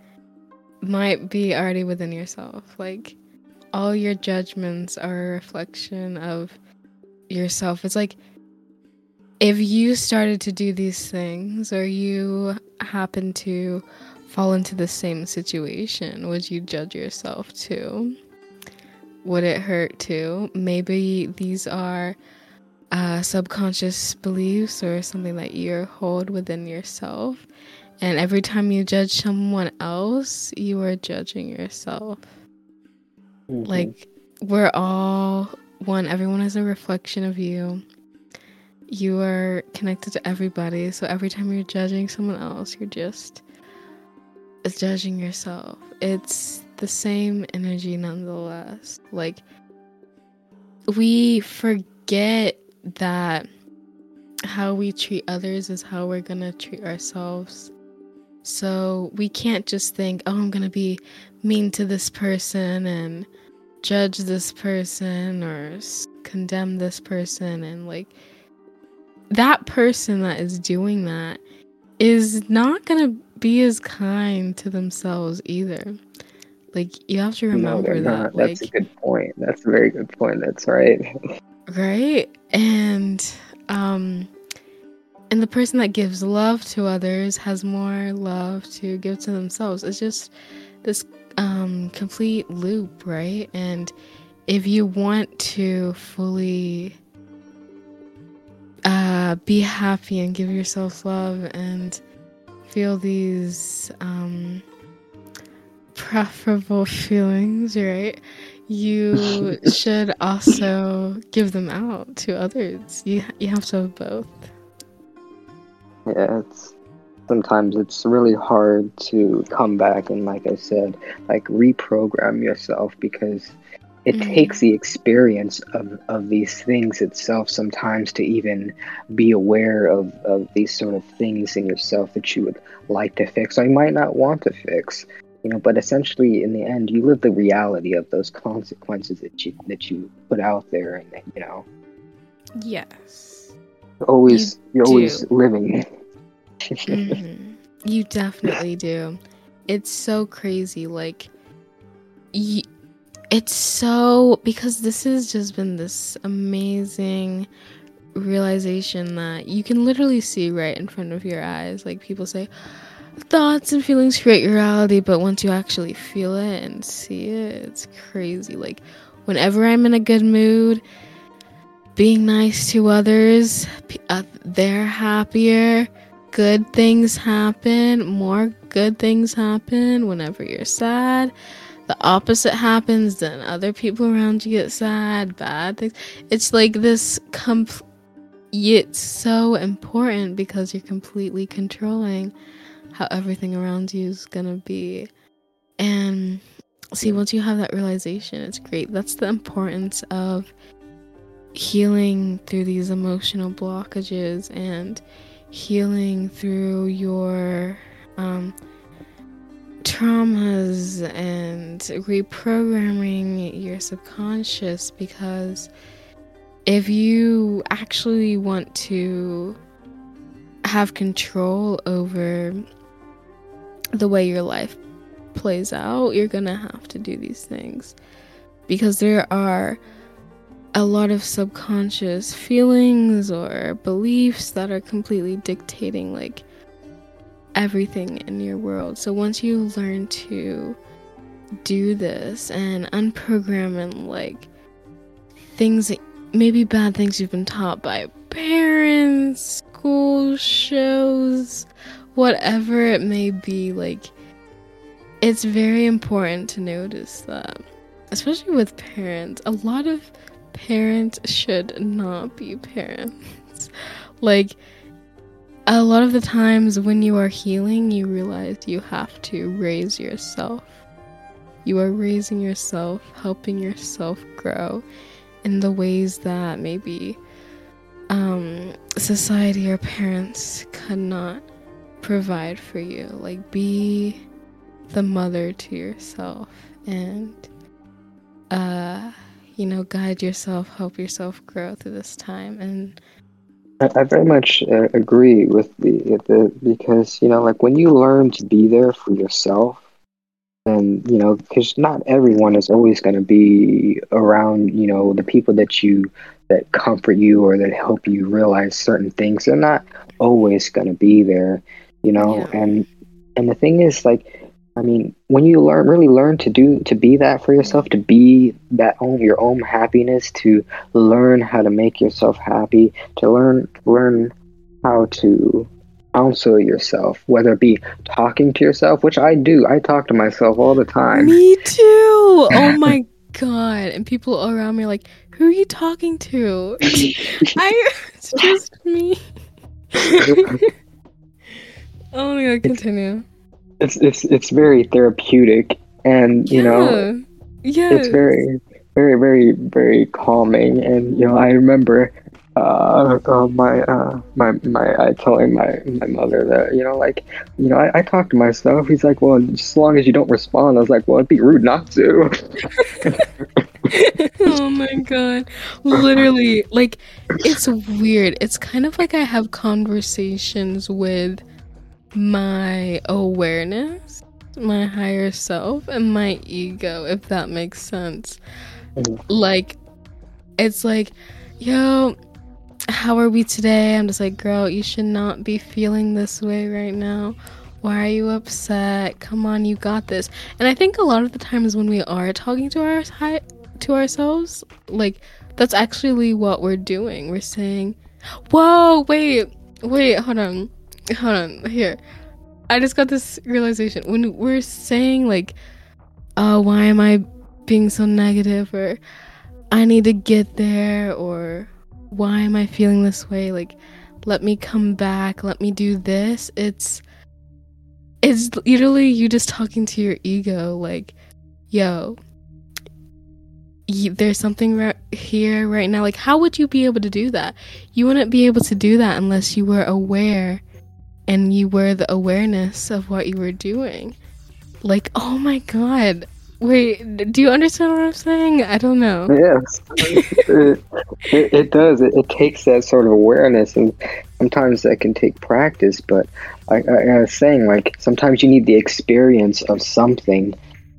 might be already within yourself. Like all your judgments are a reflection of yourself. It's like if you started to do these things or you happen to fall into the same situation, would you judge yourself too? Would it hurt too? Maybe these are uh, subconscious beliefs or something that you hold within yourself. And every time you judge someone else, you are judging yourself. Mhm. Like, we're all one, everyone is a reflection of you. You are connected to everybody. So every time you're judging someone else, you're just judging yourself. It's the same energy nonetheless. Like, we forget that how we treat others is how we're gonna treat ourselves. So we can't just think, oh, I'm gonna be mean to this person and judge this person or s- condemn this person and like that person that is doing that is not gonna be as kind to themselves either. Like you have to remember they're that. not. Like that's a good point. That's a very good point. That's right. Right? And um and the person that gives love to others has more love to give to themselves. It's just this um complete loop right and if you want to fully uh be happy and give yourself love and feel these um preferable feelings right you should also give them out to others. You you have to have both. yeah it's sometimes it's really hard to come back and like i said like reprogram yourself because it Mhm. takes the experience of, of these things itself sometimes to even be aware of, of these sort of things in yourself that you would like to fix or you might not want to fix you know but essentially in the end you live the reality of those consequences that you that you put out there and you know Yes. always you are always living Mhm. You definitely do. It's so crazy. Like, y- it's so because this has just been this amazing realization that you can literally see right in front of your eyes. Like people say, thoughts and feelings create your reality, but once you actually feel it and see it, it's crazy. Like whenever I'm in a good mood, being nice to others, uh, they're happier. Good things happen, more good things happen. Whenever you're sad, the opposite happens, then other people around you get sad, bad things. It's like this comp- it's so important because you're completely controlling how everything around you is gonna be. And see, once you have that realization, it's great. That's the importance of healing through these emotional blockages and healing through your um, traumas and reprogramming your subconscious because if you actually want to have control over the way your life plays out, you're gonna have to do these things because there are a lot of subconscious feelings or beliefs that are completely dictating like everything in your world. So once you learn to do this and unprogram and like things that maybe bad things you've been taught by parents, school shows, whatever it may be, like it's very important to notice that. Especially with parents. A lot of parents should not be parents. like a lot of the times when you are healing, you realize you have to raise yourself. You are raising yourself, helping yourself grow. in the ways that maybe um, society or parents could not provide for you. Like, be the mother to yourself and, uh, you know, guide yourself, help yourself grow through this time. And I, I very much uh, agree with the, the because you know, like when you learn to be there for yourself, and you know, because not everyone is always going to be around. You know, the people that you that comfort you or that help you realize certain things. They're not always going to be there. You know, Yeah. and and the thing is, like, I mean, when you learn, really learn to do, to be that for yourself, to be that own your own happiness, to learn how to make yourself happy, to learn learn how to counsel yourself, whether it be talking to yourself, which I do. I talk to myself all the time. me too. Oh my god! And people around me are like, "Who are you talking to?" I. It's just me. oh my god! Continue. It's it's it's very therapeutic, and you know, yeah. it's very very very very calming and you know i remember uh, uh my uh my my i telling my my mother that you know like you know I, I talk to myself he's like well as long as you don't respond i was like well it'd be rude not to oh my god. Literally, like, it's weird. It's kind of like I have conversations with my awareness, my higher self, and my ego, if that makes sense. Like, it's like, yo, how are we today? I'm just like, girl, you should not be feeling this way right now. Why are you upset? Come on, you got this. And I think a lot of the times when we are talking to our to ourselves, like that's actually what we're doing. We're saying, "Whoa, wait, wait, hold on, hold on." Here, I just got this realization when we're saying like, "Oh, why am I being so negative?" or "I need to get there," or "Why am I feeling this way?" Like, let me come back. Let me do this. It's it's literally you just talking to your ego, like, "Yo." there's something right here right now like how would you be able to do that you wouldn't be able to do that unless you were aware and you were the awareness of what you were doing. Like oh my god. Wait do you understand what i'm saying? I don't know. Yes. It, it, does. It, it takes that sort of awareness and sometimes that can take practice but I, I, I was saying like sometimes you need the experience of something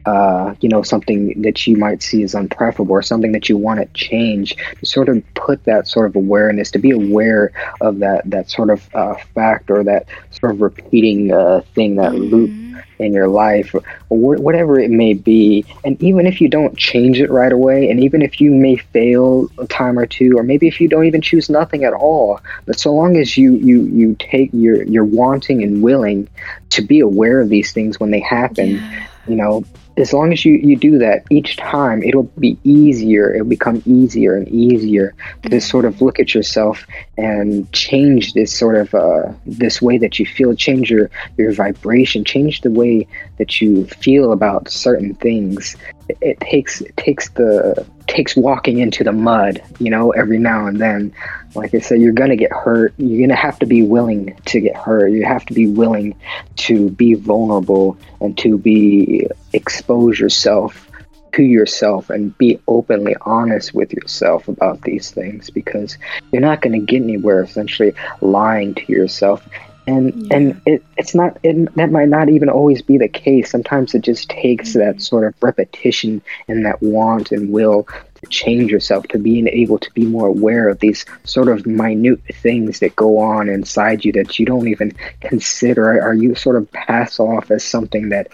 uh, you know something that you might see as unpreferable or something that you want to change to sort of put that sort of awareness to be aware of that that sort of uh, fact or that sort of repeating uh, thing that loop Mhm. in your life or wh- whatever it may be and even if you don't change it right away and even if you may fail a time or two or maybe if you don't even choose nothing at all but so long as you you you take you're you're wanting and willing to be aware of these things when they happen Yeah. you know as long as you you do that each time it'll be easier it'll become easier and easier to sort of look at yourself and change this sort of uh, this way that you feel change your your vibration change the way that you feel about certain things. It, it takes it takes the takes walking into the mud you know every now and then. Like i said you're gonna get hurt. You're gonna have to be willing to get hurt. You have to be willing to be vulnerable and to be expose yourself to yourself and be openly honest with yourself about these things because you're not going to get anywhere essentially lying to yourself and Yeah. and it, it's not it, that might not even always be the case. Sometimes it just takes mm-hmm. that sort of repetition and that want and will to change yourself to being able to be more aware of these sort of minute things that go on inside you that you don't even consider. Or you sort of pass off as something that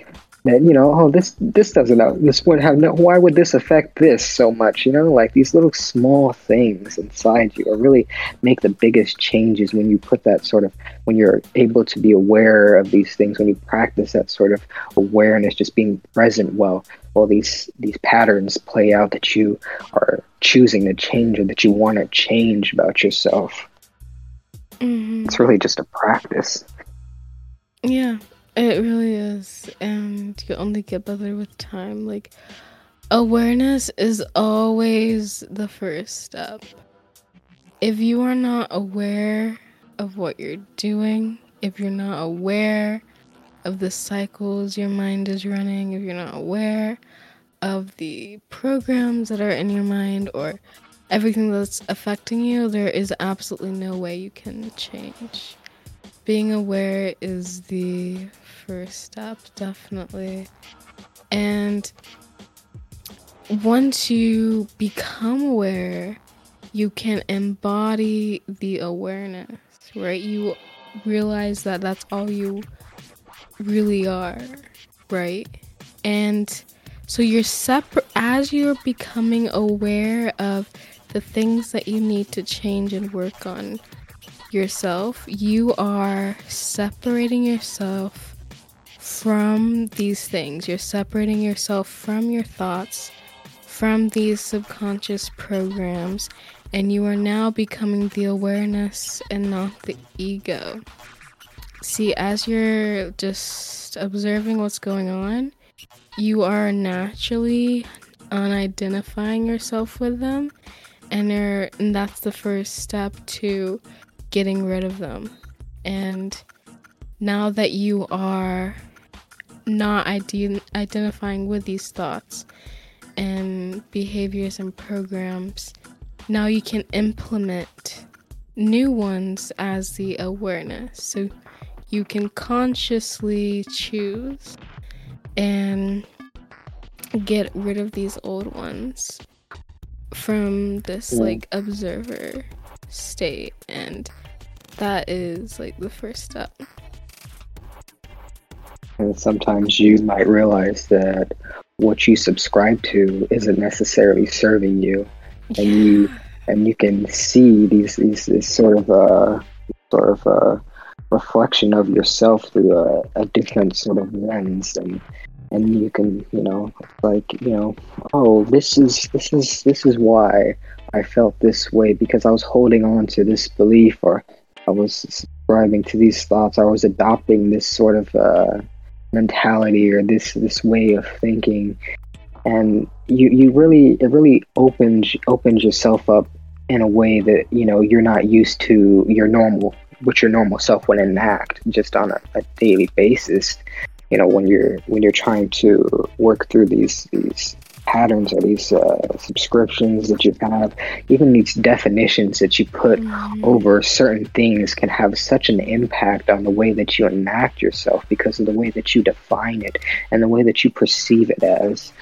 that you know oh this this doesn't uh, this would have no why would this affect this so much you know? Like these little small things inside you are really make the biggest changes when you put that sort of when you're able to be aware of these things when you practice that sort of awareness just being present well while these these patterns play out that you are choosing to change or that you want to change about yourself. Mhm. it's really just a practice. Yeah, it really is. And you only get better with time. Like, Awareness is always the first step. If you are not aware of what you're doing, if you're not aware of the cycles your mind is running, if you're not aware of the programs that are in your mind or everything that's affecting you, there is absolutely no way you can change. Being aware is the first step, definitely. And once you become aware, you can embody the awareness, right? You realize that that's all you really are, right? And so you're separate as you're becoming aware of the things that you need to change and work on yourself, you are separating yourself from these things. You're separating yourself from your thoughts, from these subconscious programs, and you are now becoming the awareness and not the ego. See, as you're just observing what's going on, you are naturally unidentifying yourself with them, and, and that's the first step to getting rid of them. And now that you are not ide- identifying with these thoughts and behaviors and programs, now you can implement new ones as the awareness. So you can consciously choose and get rid of these old ones from this yeah. like observer state and that is like the first step and sometimes you might realize that what you subscribe to isn't necessarily serving you. And you and you can see these these this sort of uh sort of uh reflection of yourself through a, a different sort of lens. And and you can you know like you know oh this is this is this is why i felt this way because i was holding on to this belief or i was subscribing to these thoughts i was adopting this sort of uh, mentality or this this way of thinking. And you you really it really opens opens yourself up in a way that you know you're not used to your normal what your normal self would enact just on a, a daily basis you know when you're when you're trying to work through these these patterns or these uh, subscriptions that you have even these definitions that you put mm-hmm. over certain things can have such an impact on the way that you enact yourself because of the way that you define it and the way that you perceive it as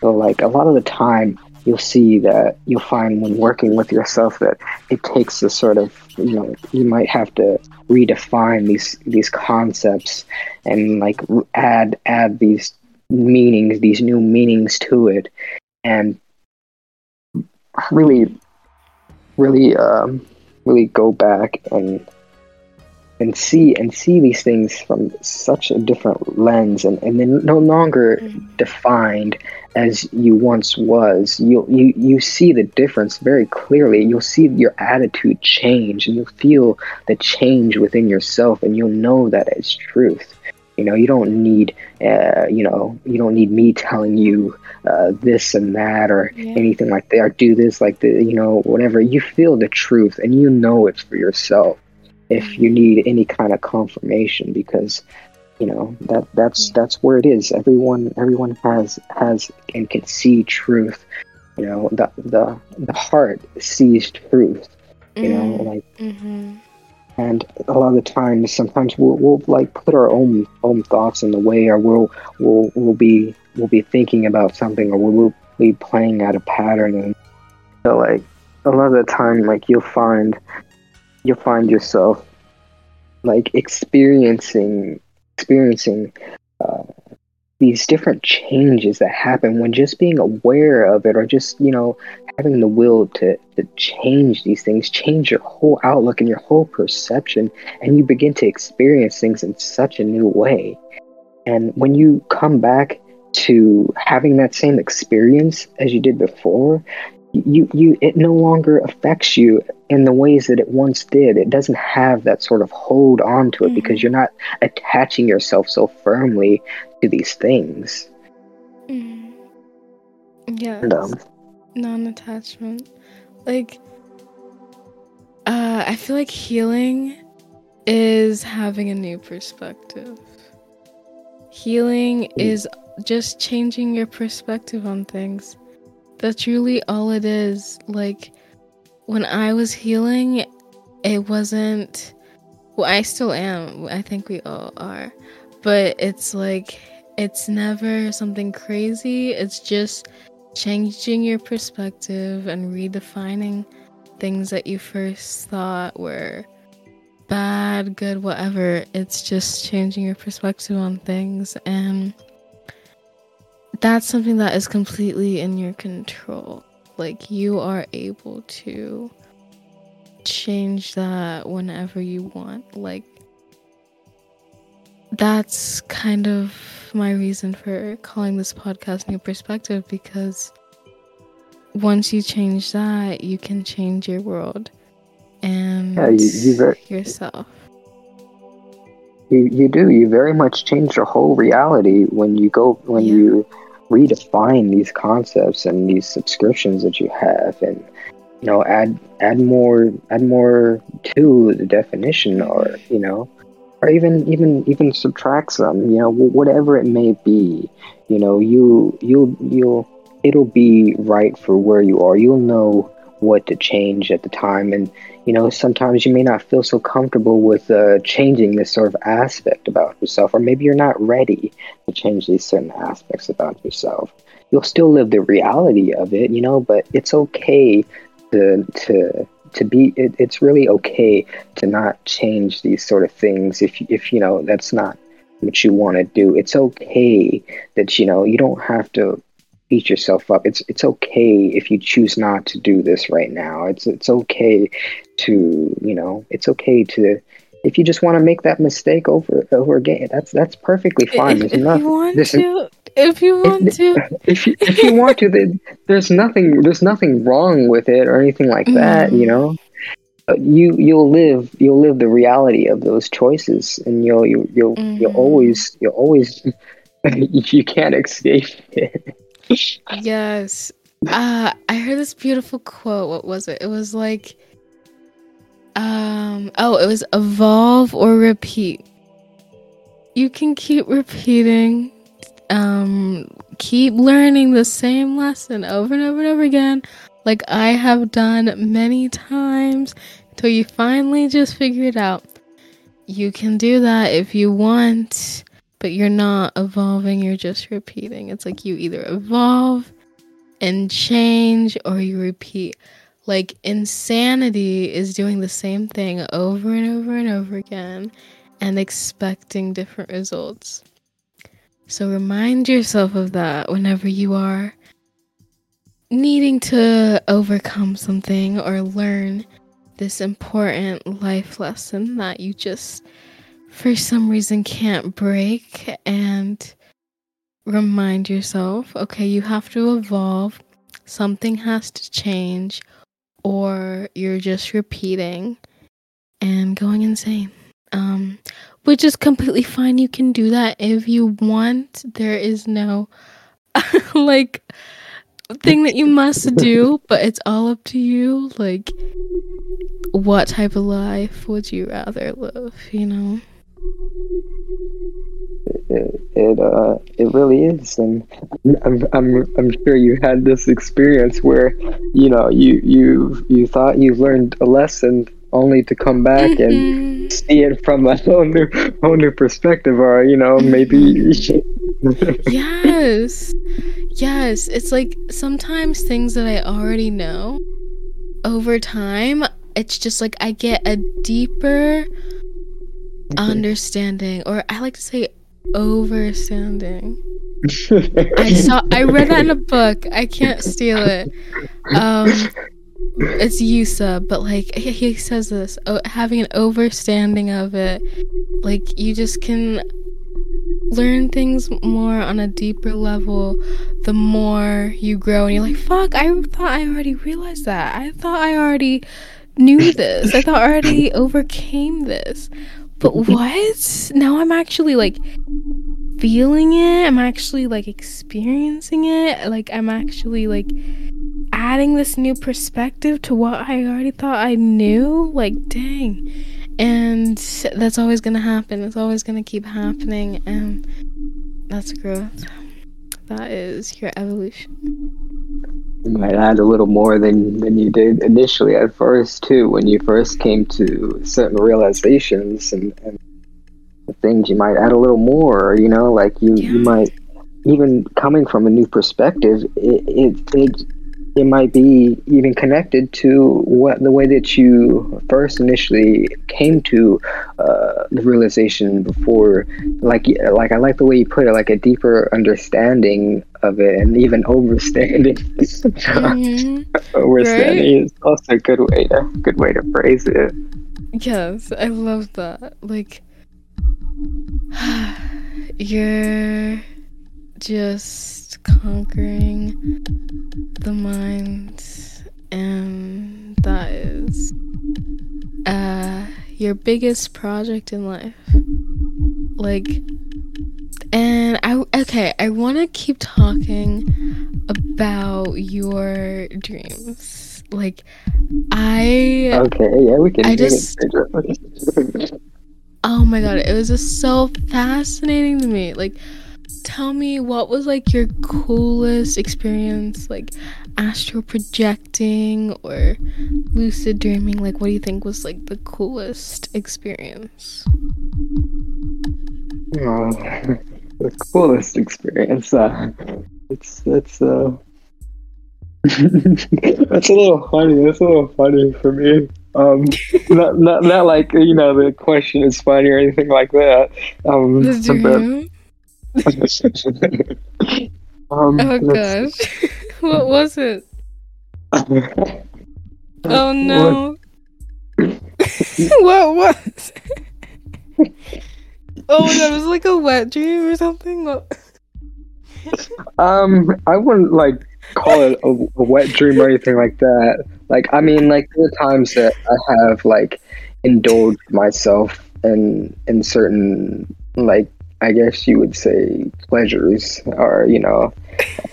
so like a lot of the time you'll see that you'll find when working with yourself that it takes a sort of you know you might have to redefine these these concepts and like add add these meanings these new meanings to it. And really really um really go back and and see and see these things from such a different lens and, and then no longer mm. defined as you once was. You you you see the difference very clearly. You'll see your attitude change and you'll feel the change within yourself and you'll know that it's truth you know you don't need uh, you know you don't need me telling you uh, this and that or yeah. anything like that. Or do this like the you know whatever. You feel the truth and you know it's for yourself if you need any kind of confirmation because you know that that's that's where it is. Everyone everyone has has and can see truth. You know the the the heart sees truth. You mm-hmm. know like mm-hmm. And a lot of the times sometimes we'll, we'll like put our own own thoughts in the way or we'll we'll we'll be we'll be thinking about something or we'll be playing out a pattern. And so like a lot of the time like you'll find you'll find yourself like experiencing experiencing uh, these different changes that happen when just being aware of it or just you know having the will to, to change these things change your whole outlook and your whole perception and you begin to experience things in such a new way. And when you come back to having that same experience as you did before you you it no longer affects you in the ways that it once did it doesn't have that sort of hold on to it mm-hmm. because you're not attaching yourself so firmly to these things mm-hmm. Yeah. And, um, non-attachment like uh i feel like healing is having a new perspective healing is just changing your perspective on things that's really all it is like when i was healing it wasn't well i still am i think we all are but it's like it's never something crazy it's just changing your perspective and redefining things that you first thought were bad, good, whatever. It's just changing your perspective on things. And that's something that is completely in your control. Like, you are able to change that whenever you want. Like, that's kind of my reason for calling this podcast New Perspective because once you change that, you can change your world and Yeah, you- you yourself. You you do. You very much change your whole reality when you go when Yeah. you redefine these concepts and these subscriptions that you have, and you know add add more add more to the definition, or you know, or even even even subtract some. You know, whatever it may be. You know, you you'll you'll it'll be right for where you are. You'll know what to change at the time, and you know sometimes you may not feel so comfortable with uh, changing this sort of aspect about yourself or maybe you're not ready to change these certain aspects about yourself. You'll still live the reality of it you know but it's okay to to to be it, it's really okay to not change these sort of things if if you know that's not what you want to do. It's okay that you know you don't have to beat yourself up. It's it's okay if you choose not to do this right now. It's it's okay to you know it's okay to if you just want to make that mistake over over again that's that's perfectly fine. If, there's if you want there's- to, if you want to, if you if you want to then there's nothing there's nothing wrong with it or anything like that Mhm. you know? But you you'll live you'll live the reality of those choices and you'll you, you'll you'll Mhm. always you'll always you can't escape it yes. Uh, I heard this beautiful quote. What was it? It was like, um, oh, it was evolve or repeat. You can keep repeating, um, keep learning the same lesson over and over and over again, like I have done many times until you finally just figure it out. You can do that if you want, but you're not evolving, you're just repeating. It's like you either evolve and change or you repeat. Like insanity is doing the same thing over and over and over again and expecting different results. So remind yourself of that whenever you are needing to overcome something or learn this important life lesson that you just for some reason can't break and remind yourself okay you have to evolve. Something has to change or you're just repeating and going insane. Um which is completely fine. You can do that if you want. There is no like thing that you must do but it's all up to you. Like what type of life would you rather live you know it, it uh it really is and I'm, I'm i'm sure you had this experience where you know you you you thought you learned a lesson only to come back and Mhm. see it from a whole new whole new perspective or you know maybe yes. Yes. It's like sometimes things that i already know over time it's just like i get a deeper understanding or i like to say overstanding. I saw i read that in a book. I can't steal it. Um it's yusa but like he, he says this oh, having an overstanding of it. Like you just can learn things more on a deeper level the more you grow and you're like fuck i thought i already realized that. I thought i already knew this. I thought i already overcame this but what now i'm actually like feeling it. I'm actually like experiencing it. Like I'm actually like adding this new perspective to what I already thought I knew. Like dang. And that's always going to happen. It's always going to keep happening and that's growth. That is your evolution. You might add a little more than, than you did initially at first too, when you first came to certain realizations and, and things you might add a little more, you know, like you, Yeah. you might even coming from a new perspective, it, it it it might be even connected to what the way that you first initially came to uh, the realization before like like I like the way you put it like a deeper understanding of it and even overstanding Mhm. overstanding is also a good way to good way to phrase it Yes, I love that. Like, you're just conquering the mind, and that is uh, your biggest project in life. Like, and I, okay, I want to keep talking about your dreams. Like, I. okay yeah we can I just- it. Oh my god, it was just so fascinating to me. Like, tell me what was like your coolest experience, like astral projecting or lucid dreaming? Like, what do you think was like the coolest experience? Oh, the coolest experience. Uh, it's it's uh, that's a little funny. That's a little funny for me. Um, not not not like you know the question is funny or anything like that. Um, but, um, Oh gosh. what was it? Oh no. what was Oh my god, it was like a wet dream or something? What? Um, I wouldn't like call it a, a wet dream or anything like that. Like, I mean, like the times that I have like indulged myself in in certain like I guess you would say pleasures or you know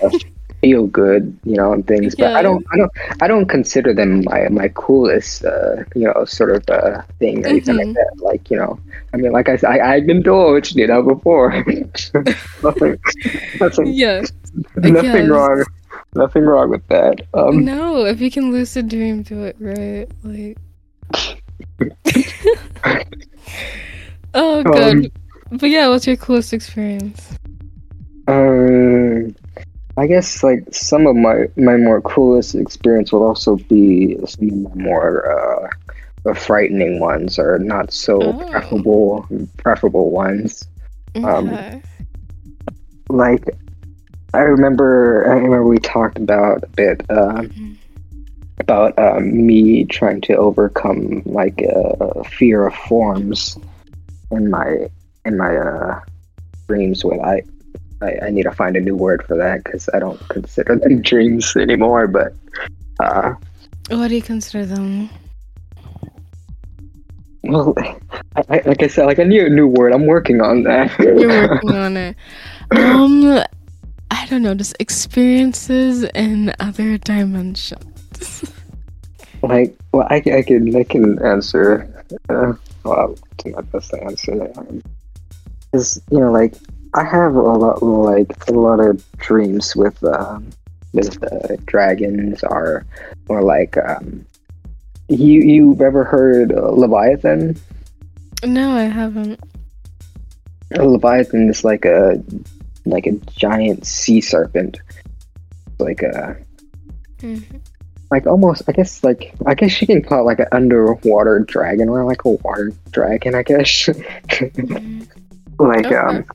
uh, feel good you know and things. But Yeah. I don't I don't I don't consider them my my coolest uh, you know sort of uh, thing or anything Mhm. like that. Like you know. I mean, like I said, I, I've indulged, you know, before. nothing, nothing, Yeah. nothing Yes. wrong nothing wrong with that um no, if you can lucid dream, do it right. Like. oh, good. Um, but yeah, what's your coolest experience? um i guess like some of my my more coolest experience will also be some of my more uh frightening ones or not so Oh. preferable preferable ones um, like i remember i remember we talked about a bit uh, Mhm. about um, me trying to overcome like uh, fear of forms in my in my uh, dreams. What I, I I need to find a new word for that because I don't consider them dreams anymore. But uh, What do you consider them? well, I, I, like I said, like I need a new word. I'm working on that. You're working on it. Um, I don't know, just experiences in other dimensions. like well I, I can I can answer uh, well do my best to answer that because you know like I have a lot like a lot of dreams with um with uh, dragons or or like um you you've ever heard uh, Leviathan no, I haven't. a Leviathan is like a like a giant sea serpent like a Mhm. like almost I guess like I guess you can call it like an underwater dragon or like a water dragon I guess Mhm. Like Okay. um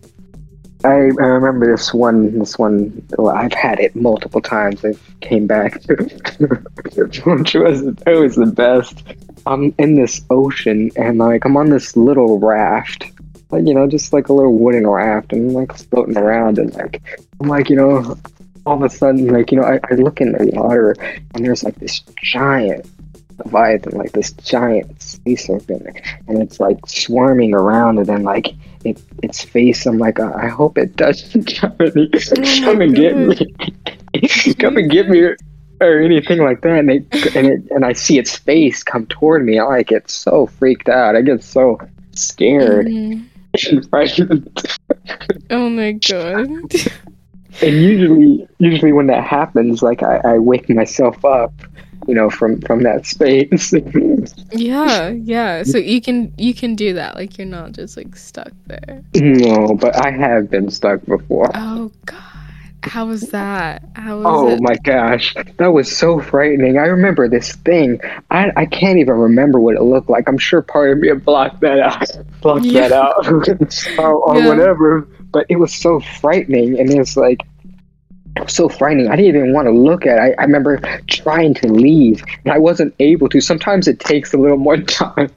I, I remember this one this one well, I've had it multiple times. I've came back. Which was it was the best. I'm in this ocean and like I'm on this little raft. Like you know just like a little wooden raft. And I'm like floating around and like I'm like you know all of a sudden like you know I, I look in the water and there's like this giant leviathan, like this giant sea serpent, and it's like swarming around, and then like it, its face. I'm like, I hope it doesn't come and, Oh come and get me, come and get me, or, or anything like that. And it, and it, and I see its face come toward me. I like get so freaked out. I get so scared Mhm. Oh my god. and usually usually when that happens like I, I wake myself up you know from from that space yeah, yeah. So you can you can do that. Like you're not just like stuck there. no but i have been stuck before Oh god. How was that? How was oh it? my gosh that was so frightening i remember this thing i i can't even remember what it looked like i'm sure part of me had blocked that out blocked Yeah. that out or, or Yeah. whatever but it was so frightening and it's like it was so frightening. I didn't even want to look at it. I, I remember trying to leave, and I wasn't able to. Sometimes it takes a little more time.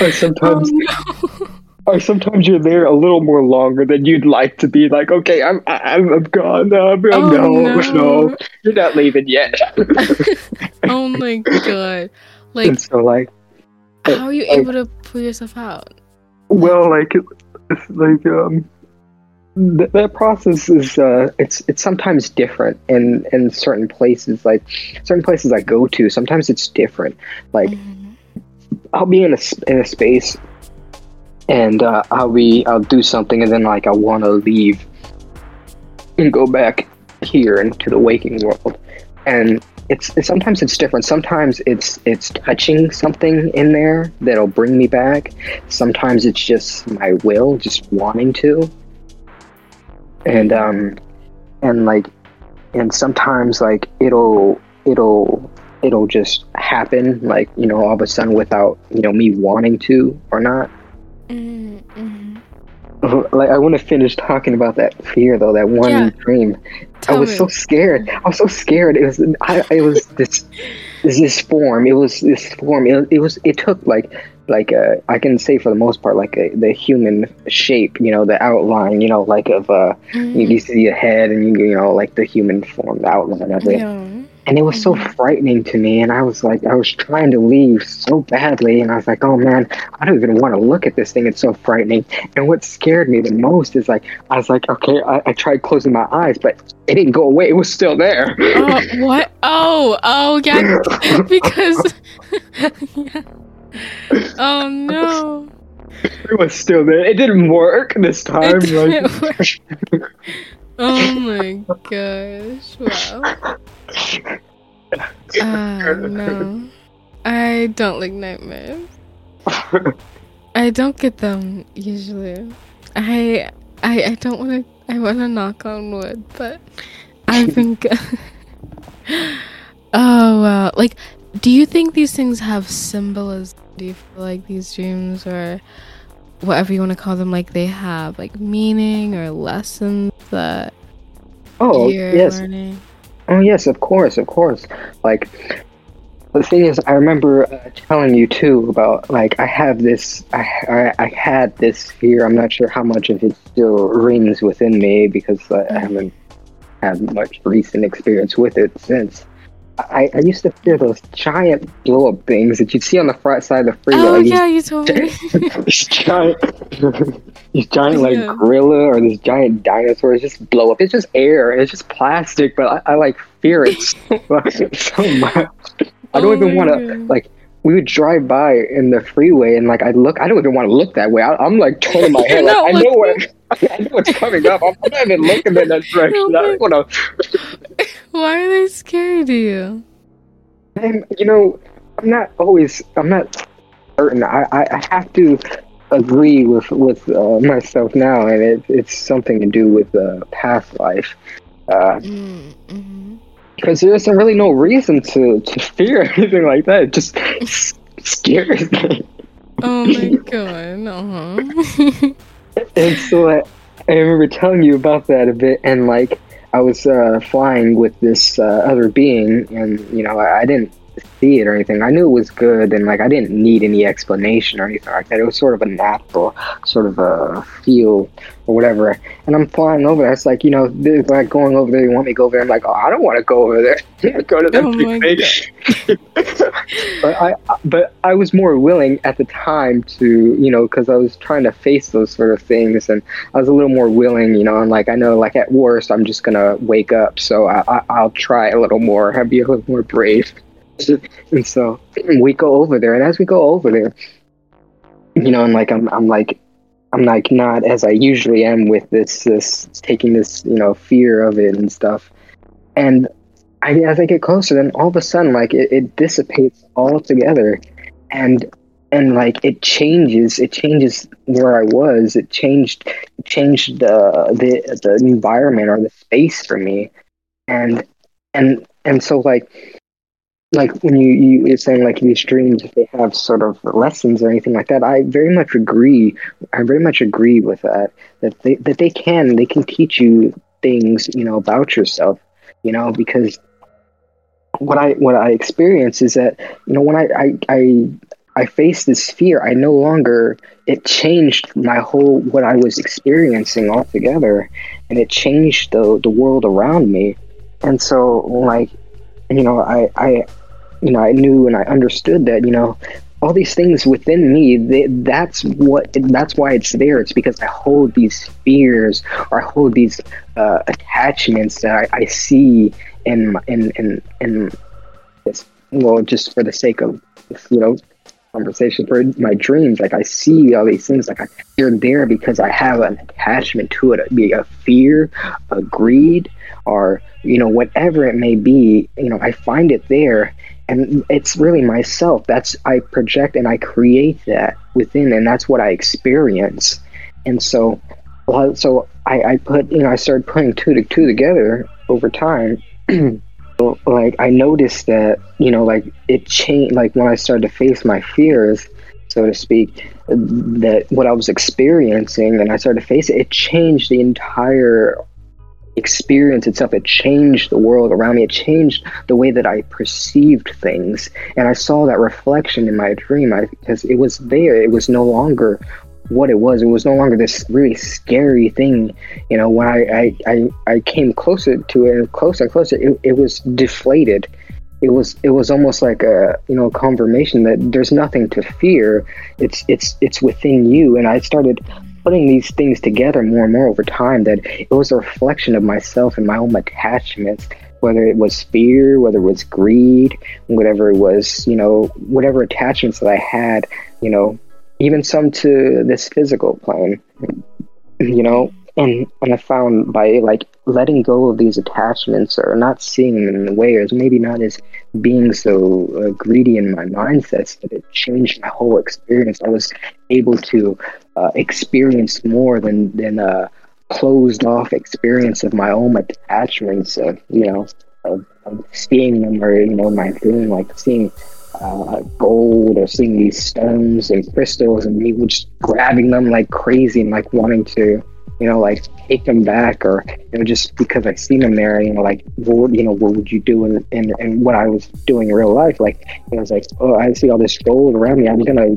or sometimes Oh no. or sometimes you're there a little more longer than you'd like to be. Like, okay, I'm I'm, I'm gone. No, I'm, Oh, no, no. no, you're not leaving yet. oh my god. Like and so, like, how are you like- able to pull yourself out? well, like, it's like um, th- that process is uh, it's it's sometimes different in in certain places. Like certain places I go to, sometimes it's different. Like Mhm. I'll be in a in a space, and uh, I'll be I'll do something, and then like I want to leave and go back here into the waking world, and it's, it's sometimes it's different. Sometimes it's it's touching something in there that'll bring me back. Sometimes it's just my will, just wanting to, and um, and like, and sometimes like it'll it'll it'll just happen like you know all of a sudden without you know me wanting to or not Mhm, mhm. like i want to finish talking about that fear though that one Yeah. dream Tell i was me. so scared i was so scared it was I, it was this this this form it was this form it, it was it took like like uh, i can say for the most part like a, the human shape you know the outline you know like of uh you, Mhm. you see a head and you, you know like the human form the outline of it Yeah. and it was so Mhm. frightening to me and i was like i was trying to leave so badly and i was like oh man i don't even want to look at this thing it's so frightening and what scared me the most is like i was like okay i, I tried closing my eyes but it didn't go away it was still there Oh, what? Oh, oh, yeah. because. yeah. Oh no. it was still there it didn't work this time didn't work. Oh my gosh! Wow. Ah no. I don't like nightmares. I don't get them usually. I I I don't want to. I want to knock on wood, but I think oh wow! Like, do you think these things have symbolism? Do you feel like these dreams or whatever you want to call them, like they have like meaning or lessons that oh you're yes learning? Oh yes, of course, of course. Like the thing is, I remember uh, telling you too about like I have this, I, I I had this fear. I'm not sure how much of it still rings within me because I, I haven't had much recent experience with it since. I, I used to fear those giant blow up things that you'd see on the front side of the freeway. Oh like, yeah, you told me. this giant, these giant like Yeah. gorilla or this giant dinosaur dinosaurs just blow up. It's just air. It's just plastic, but I, I like fear it so much. So much. I don't Oh even want to like. We would drive by in the freeway, and like I look, I don't even want to look that way. I, I'm like turning my head. Like, I know where, I know what's coming up. I'm, I'm not even looking in that direction. I don't want to. Why are they scary to you? And you know, I'm not always. I'm not certain. I, I, I have to agree with with uh, myself now, and it, it's something to do with uh, past life. Uh, Mm-hmm. Because there's really no reason to, to fear anything like that. It just scares me. Oh my god. Uh-huh. And so I, I remember telling you about that a bit, and like I was uh, flying with this uh, other being, and you know I, I didn't see it or anything. I knew it was good, and like I didn't need any explanation or anything like that. It was sort of a natural sort of a feel or whatever. And I'm flying over there. It's like you know, they're like going over there. You want me to go over there? I'm like, oh, I don't want to go over there. go to that Oh big but I, but I was more willing at the time to, you know, because I was trying to face those sort of things, and I was a little more willing, you know. And like I know, like at worst, I'm just gonna wake up, so I, I I'll try a little more. I'll be a little more brave. And so we go over there, and as we go over there, you know, and like I'm I'm like I'm like not as I usually am with this this taking this you know fear of it and stuff, and I as I get closer, then all of a sudden like it, it dissipates altogether, and and like it changes it changes where I was. It changed changed the the the environment or the space for me, and and and so like like when you you you're saying like these dreams if they have sort of lessons or anything like that i very much agree i very much agree with that that they that they can they can teach you things you know about yourself you know because what i what i experience is that you know when i i i, I face this fear i no longer it changed my whole what i was experiencing altogether and it changed the the world around me. And so like you know i i you know i knew and i understood that you know all these things within me they, that's what that's why it's there. It's because i hold these fears or i hold these uh, attachments that I, I see in in in in this well just for the sake of you know conversation for my dreams. Like i see all these things like I, they're there because i have an attachment to it be a fear a greed or you know whatever it may be you know i find it there. And it's really myself. That's i project and i create that within and that's what i experience. And so so I, I put you know i started putting two to two together over time. Like i noticed that you know like it changed like when i started to face my fears so to speak that what i was experiencing and i started to face it it changed the entire experience itself. It changed the world around me. It changed the way that i perceived things. And i saw that reflection in my dream. I, because it was there. It was no longer what it was. It was no longer this really scary thing. You know when i i i, I came closer to it and closer and closer it, it was deflated. It was it was almost like a you know confirmation that there's nothing to fear. It's it's it's within you. And i started putting these things together more and more over time that it was a reflection of myself and my own attachments whether it was fear whether it was greed whatever it was you know whatever attachments that i had you know even some to this physical plane you know and and i found by like letting go of these attachments or not seeing them in the way or maybe not as being so uh, greedy in my mindsets that it changed my whole experience. I was able to uh, experience more than than a closed off experience of my own attachments of you know of, of seeing them or you know my dream like seeing uh, gold or seeing these stones and crystals and me just grabbing them like crazy and like wanting to you know like take them back or you know just because I've seen them there you know like what would- you know what would you do in, in, in what I was doing in real life like it was like oh I see all this gold around me I'm gonna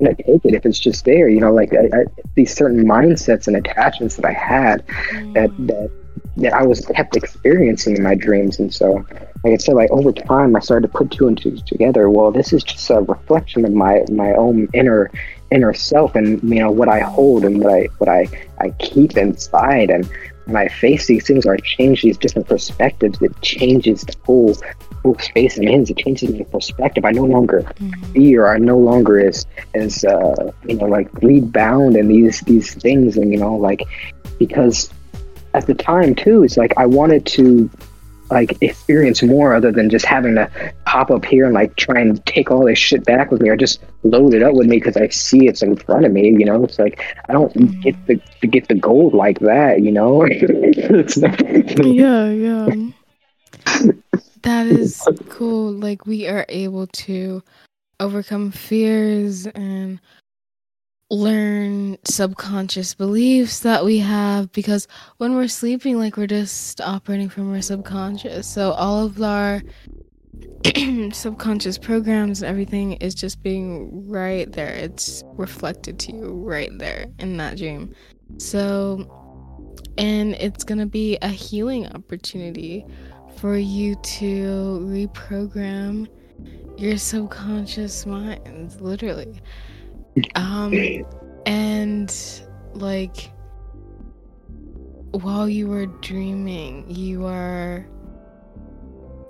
gonna take it if it's just there you know like I, I, these certain mindsets and attachments that I had that mm. that that I was kept experiencing in my dreams. And so, like I said, like over time, I started to put two and two together. Well, this is just a reflection of my my own inner inner self, and you know what I hold and what I what I I keep inside. And when I face these things, or I change these different perspectives, it changes the whole whole space and ends. It changes my perspective. I no longer fear. I no longer is is uh, you know like greed bound and these these things, and you know like because at the time too it's like i wanted to like experience more other than just having to pop up here and like try and take all this shit back with me or just load it up with me because i see it's in front of me you know it's like i don't mm-hmm. get the to get the gold like that you know not, yeah, yeah. That is cool. Like we are able to overcome fears and learn subconscious beliefs that we have because when we're sleeping like we're just operating from our subconscious. So all of our subconscious programs and everything is just being right there. It's reflected to you right there in that dream. So, and it's going to be a healing opportunity for you to reprogram your subconscious mind, literally. Um, and like, while you were dreaming, you are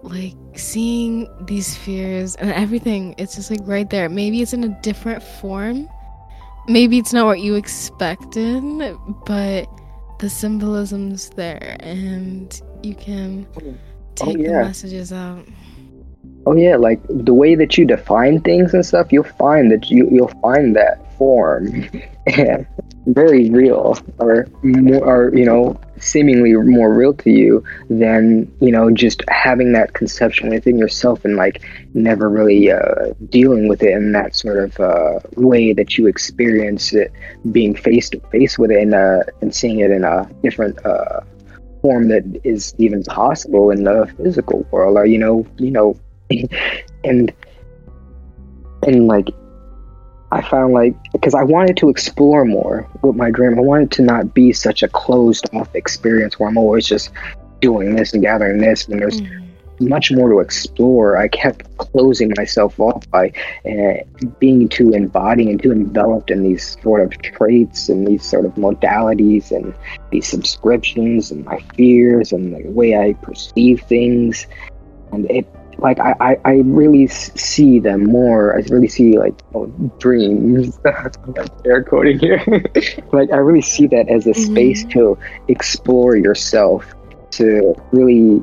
like seeing these fears and everything. It's just like right there. Maybe it's in a different form. Maybe it's not what you expected but the symbolism's there and you can Oh, take yeah. the messages out Oh yeah, like the way that you define things and stuff, you'll find that you you'll find that form very real or more or you know seemingly more real to you than you know just having that conception within yourself and like never really uh, dealing with it in that sort of uh, way that you experience it being face to face with it and uh, and seeing it in a different uh, form that is even possible in the physical world or you know you know and and like I found like because I wanted to explore more with my dream. I wanted to not be such a closed off experience where I'm always just doing this and gathering this and there's Mhm. much more to explore. I kept closing myself off by uh, being too embodied and too enveloped in these sort of traits and these sort of modalities and these subscriptions and my fears and the way I perceive things. And it, like, I, I, I really see them more. I really see, like, oh, dreams. Air quoting here. like, I really see that as a space Mhm. to explore yourself, to really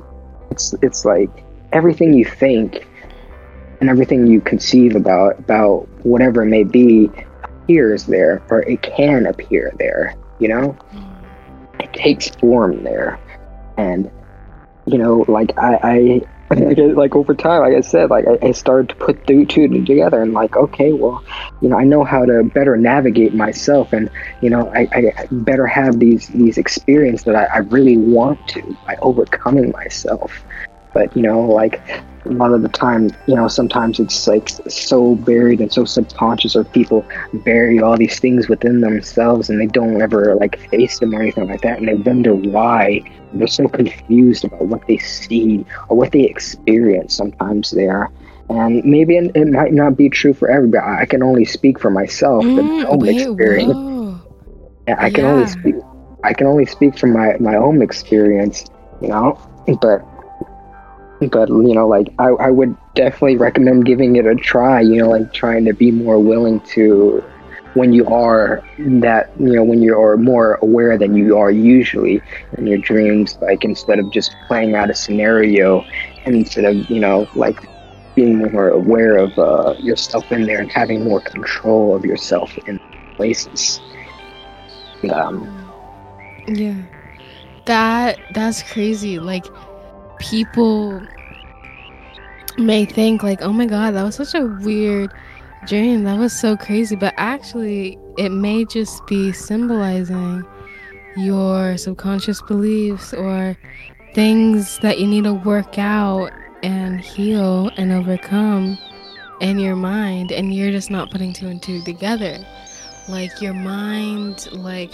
it's it's like everything you think and everything you conceive about about whatever it may be appears there or it can appear there you know it takes form there and you know like i i like over time like i said like I, I started to put two two together and like okay well you know i know how to better navigate myself and you know i, I better have these these experiences that I, I really want to by overcoming myself but you know like a lot of the time you know sometimes it's like so buried and so subconscious or people bury all these things within themselves and they don't ever like face them or anything like that and they wonder why they're so confused about what they see or what they experience sometimes there and maybe it, it might not be true for everybody i can only speak for myself and my Mm, own wait, experience whoa. yeah, I can only speak. I can only speak from my my own experience, you know. But but you know, like I I would definitely recommend giving it a try. You know, like trying to be more willing to when you are that you know when you are more aware than you are usually in your dreams. Like instead of just playing out a scenario, instead of you know like being more aware of uh, yourself in there and having more control of yourself in places. Um, Yeah. That that's crazy. Like people may think like, "Oh my god, that was such a weird dream. That was so crazy." But actually, it may just be symbolizing your subconscious beliefs or things that you need to work out and heal and overcome in your mind and you're just not putting two and two together. Like your mind like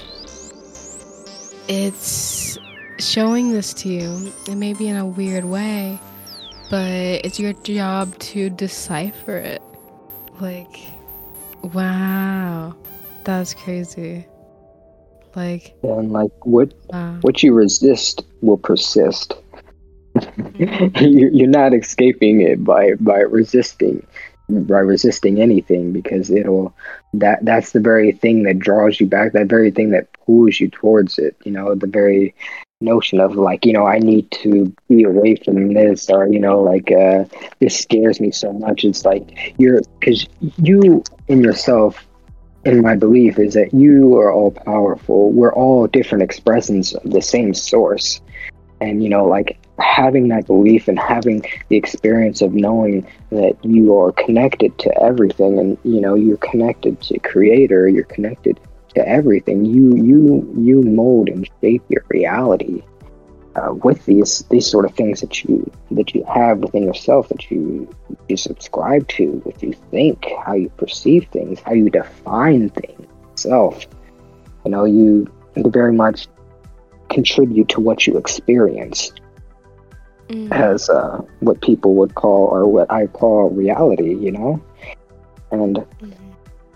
it's showing this to you. It may be in a weird way, but it's your job to decipher it. Like, wow, that's crazy. Like, and like what wow. what you resist will persist. Mm-hmm. You- You're not escaping it by by resisting by resisting anything because it'll that that's the very thing that draws you back that very thing that pulls you towards it you know the very notion of like you know i need to be away from this or you know like uh this scares me so much. It's like you're because you in yourself in my belief is that you are all powerful. We're all different expressions of the same source. And you know like having that belief and having the experience of knowing that you are connected to everything and you know you're connected to creator you're connected to everything you you you mold and shape your reality uh, with these these sort of things that you that you have within yourself that you you subscribe to, what you think, how you perceive things, how you define things itself. You know, you, very much contribute to what you experience Mm. as uh, what people would call or what I call reality. You know, and Mhm.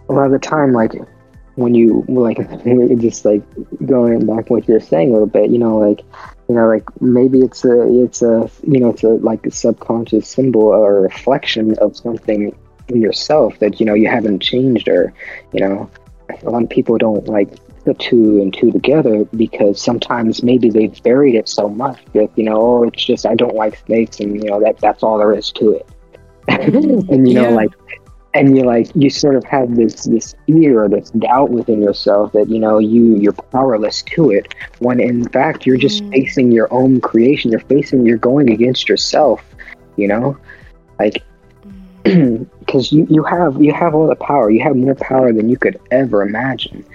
a lot of the time, like when you like just like going back what you're saying a little bit, you know, like you know, like maybe it's a it's a you know it's a like a subconscious symbol or a reflection of something in yourself that you know you haven't changed or you know a lot of people don't like put two and two together because sometimes maybe they've buried it so much that you know oh it's just I don't like snakes and you know that that's all there is to it and you know Yeah. like and you like you sort of have this this fear or this doubt within yourself that you know you you're powerless to it when in fact you're just Mm. facing your own creation. You're facing you're going against yourself you know? Like because you, you have you have all the power. You have more power than you could ever imagine.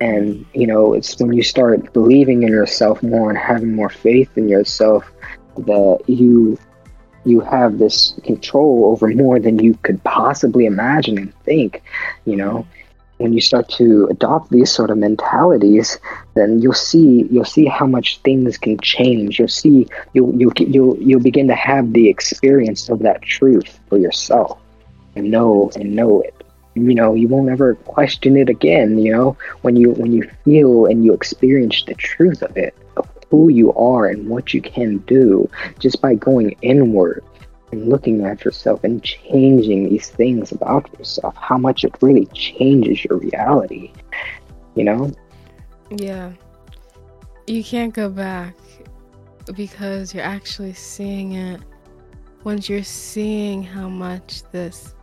And you know it's when you start believing in yourself more and having more faith in yourself that you you have this control over more than you could possibly imagine and think you know? When you start to adopt these sort of mentalities then you'll see you'll see how much things can change. You'll see you'll you'll you'll you'll begin to have the experience of that truth for yourself and know and know it. You know you won't ever question it again you know? When you when you feel and you experience the truth of it of who you are and what you can do just by going inward and looking at yourself and changing these things about yourself how much it really changes your reality you know Yeah. You can't go back because you're actually seeing it. Once you're seeing how much this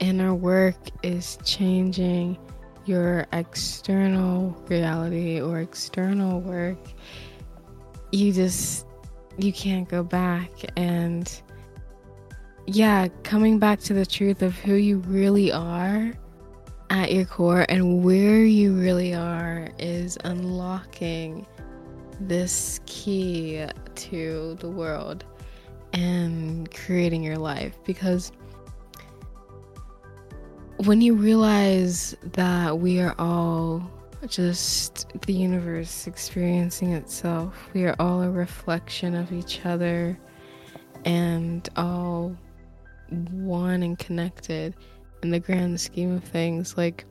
inner work is changing your external reality or external work, you just you can't go back. And yeah, coming back to the truth of who you really are at your core and where you really are is unlocking this key to the world and creating your life. Because when you realize that we are all just the universe experiencing itself, we are all a reflection of each other and all one and connected in the grand scheme of things. Like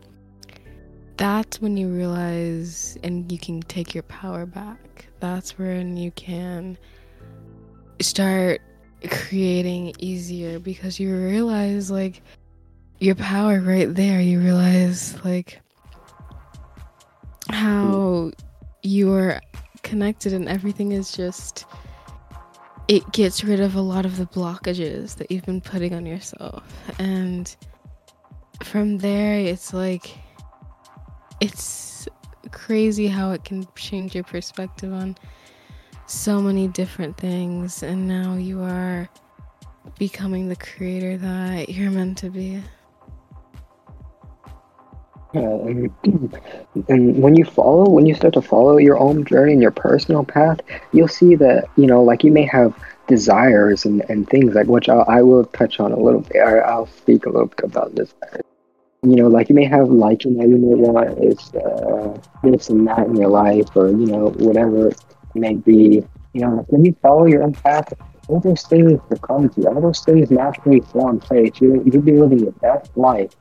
that's when you realize and you can take your power back. That's when you can start creating easier because you realize like your power right there. You realize like how you are connected and everything is just it gets rid of a lot of the blockages that you've been putting on yourself. And from there it's like it's crazy how it can change your perspective on so many different things. And now you are becoming the creator that you're meant to be Yeah, and, when you follow, when you start to follow your own journey and your personal path, you'll see that, you know, like you may have desires and, and things like which I'll, I will touch on a little bit. I, I'll speak a little bit about desires. You know, like you may have liking that you may want is uh, this and that in your life, or you know, whatever it may be. You know, when you follow your own path, all those things will come to you. All those things naturally in place. You you'll be living your best life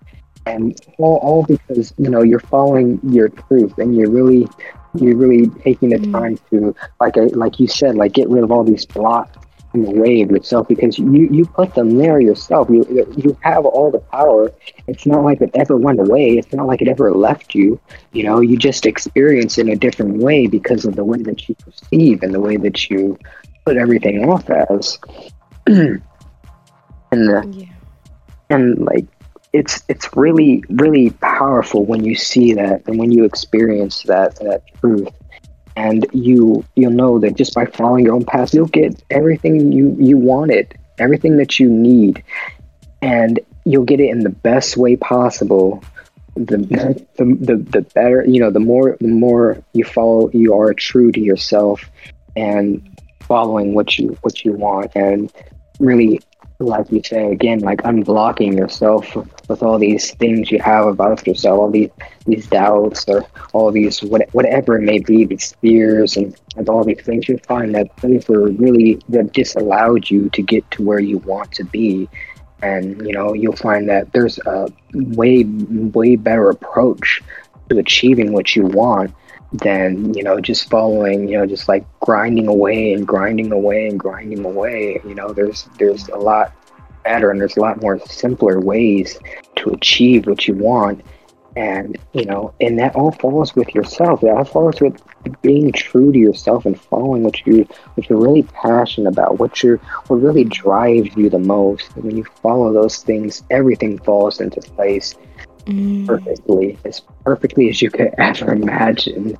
and all, all because you know you're following your truth and you're really you're really taking the Mm. time to like I, like you said like get rid of all these blocks in the way of yourself because you you put them there yourself. You you have all the power. It's not like it ever went away. It's not like it ever left you. You know you just experience it in a different way because of the way that you perceive and the way that you put everything off as. And uh, yeah. and like it's it's really really powerful when you see that and when you experience that that truth. And you you'll know that just by following your own path you'll get everything you you wanted everything that you need. And you'll get it in the best way possible. The the the, the better you know the more the more you follow you are true to yourself and following what you what you want. And really like you say again like unblocking yourself with all these things you have about yourself all these these doubts or all these what, whatever it may be these fears and, and all these things you find that things were really that disallowed you to get to where you want to be. And you know you'll find that there's a way way better approach to achieving what you want than you know just following you know just like grinding away and grinding away and grinding away. You know there's there's a lot better and there's a lot more simpler ways to achieve what you want and you know and that all falls with yourself that all falls with being true to yourself and following what you what you're really passionate about what you're what really drives you the most and when you follow those things everything falls into place mm. perfectly as perfectly as you could ever imagine.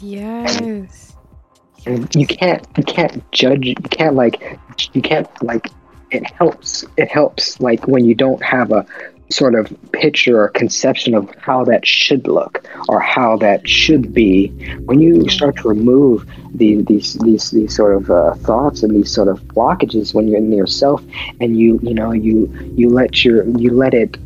Yes. And you can't you can't judge you can't like you can't like it helps it helps like when you don't have a sort of picture or conception of how that should look or how that should be. When you start to remove the, these these these sort of uh, thoughts and these sort of blockages when you're in yourself and you you know you you let your you let it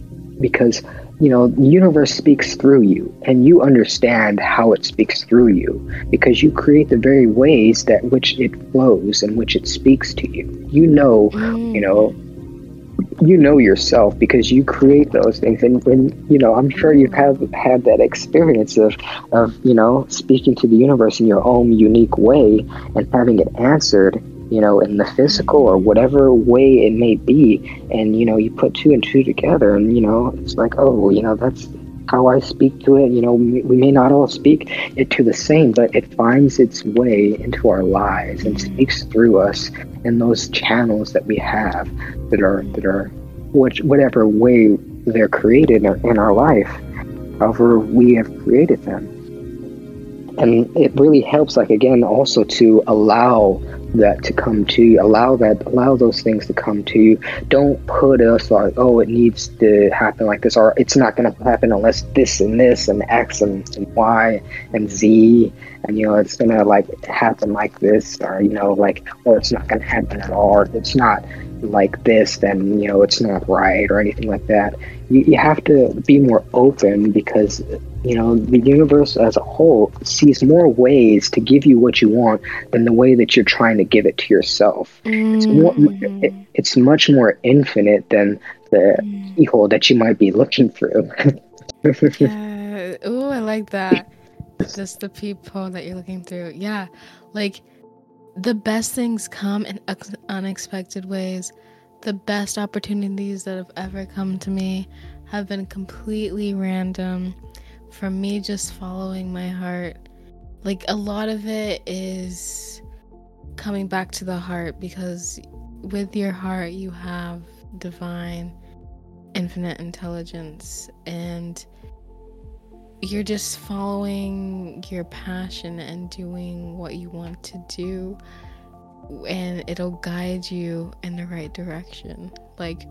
because you know, the universe speaks through you and you understand how it speaks through you because you create the very ways that which it flows and which it speaks to you. You know, you know, mm. you know yourself because you create those things. And when you know i'm sure you've had had that experience of of you know speaking to the universe in your own unique way and having it answered you know, in the physical or whatever way it may be. And, you know, you put two and two together and, you know, it's like, oh, you know, that's how I speak to it. You know, we may not all speak it to the same, but it finds its way into our lives and speaks through us in those channels that we have that are, that are, which, whatever way they're created in our, in our life, however we have created them. And it really helps, like, again, also to allow that to come to you. Allow that allow those things to come to you. Don't put us like oh it needs to happen like this or it's not going to happen unless this and this and x and, and y and z. And you know it's going to like happen like this or you know like or it's not going to happen at all or it's not like this then you know it's not right or anything like that. You, you have to be more open because you know the universe as a whole sees more ways to give you what you want than the way that you're trying to give it to yourself mm-hmm. it's, more, mm. it, it's much more infinite than the mm. keyhole that you might be looking through yeah. oh i like that just the people that you're looking through yeah like the best things come in unexpected ways the best opportunities that have ever come to me have been completely random from me just following my heart. Like a lot of it is coming back to the heart because with your heart you have divine infinite intelligence and you're just following your passion and doing what you want to do and it'll guide you in the right direction like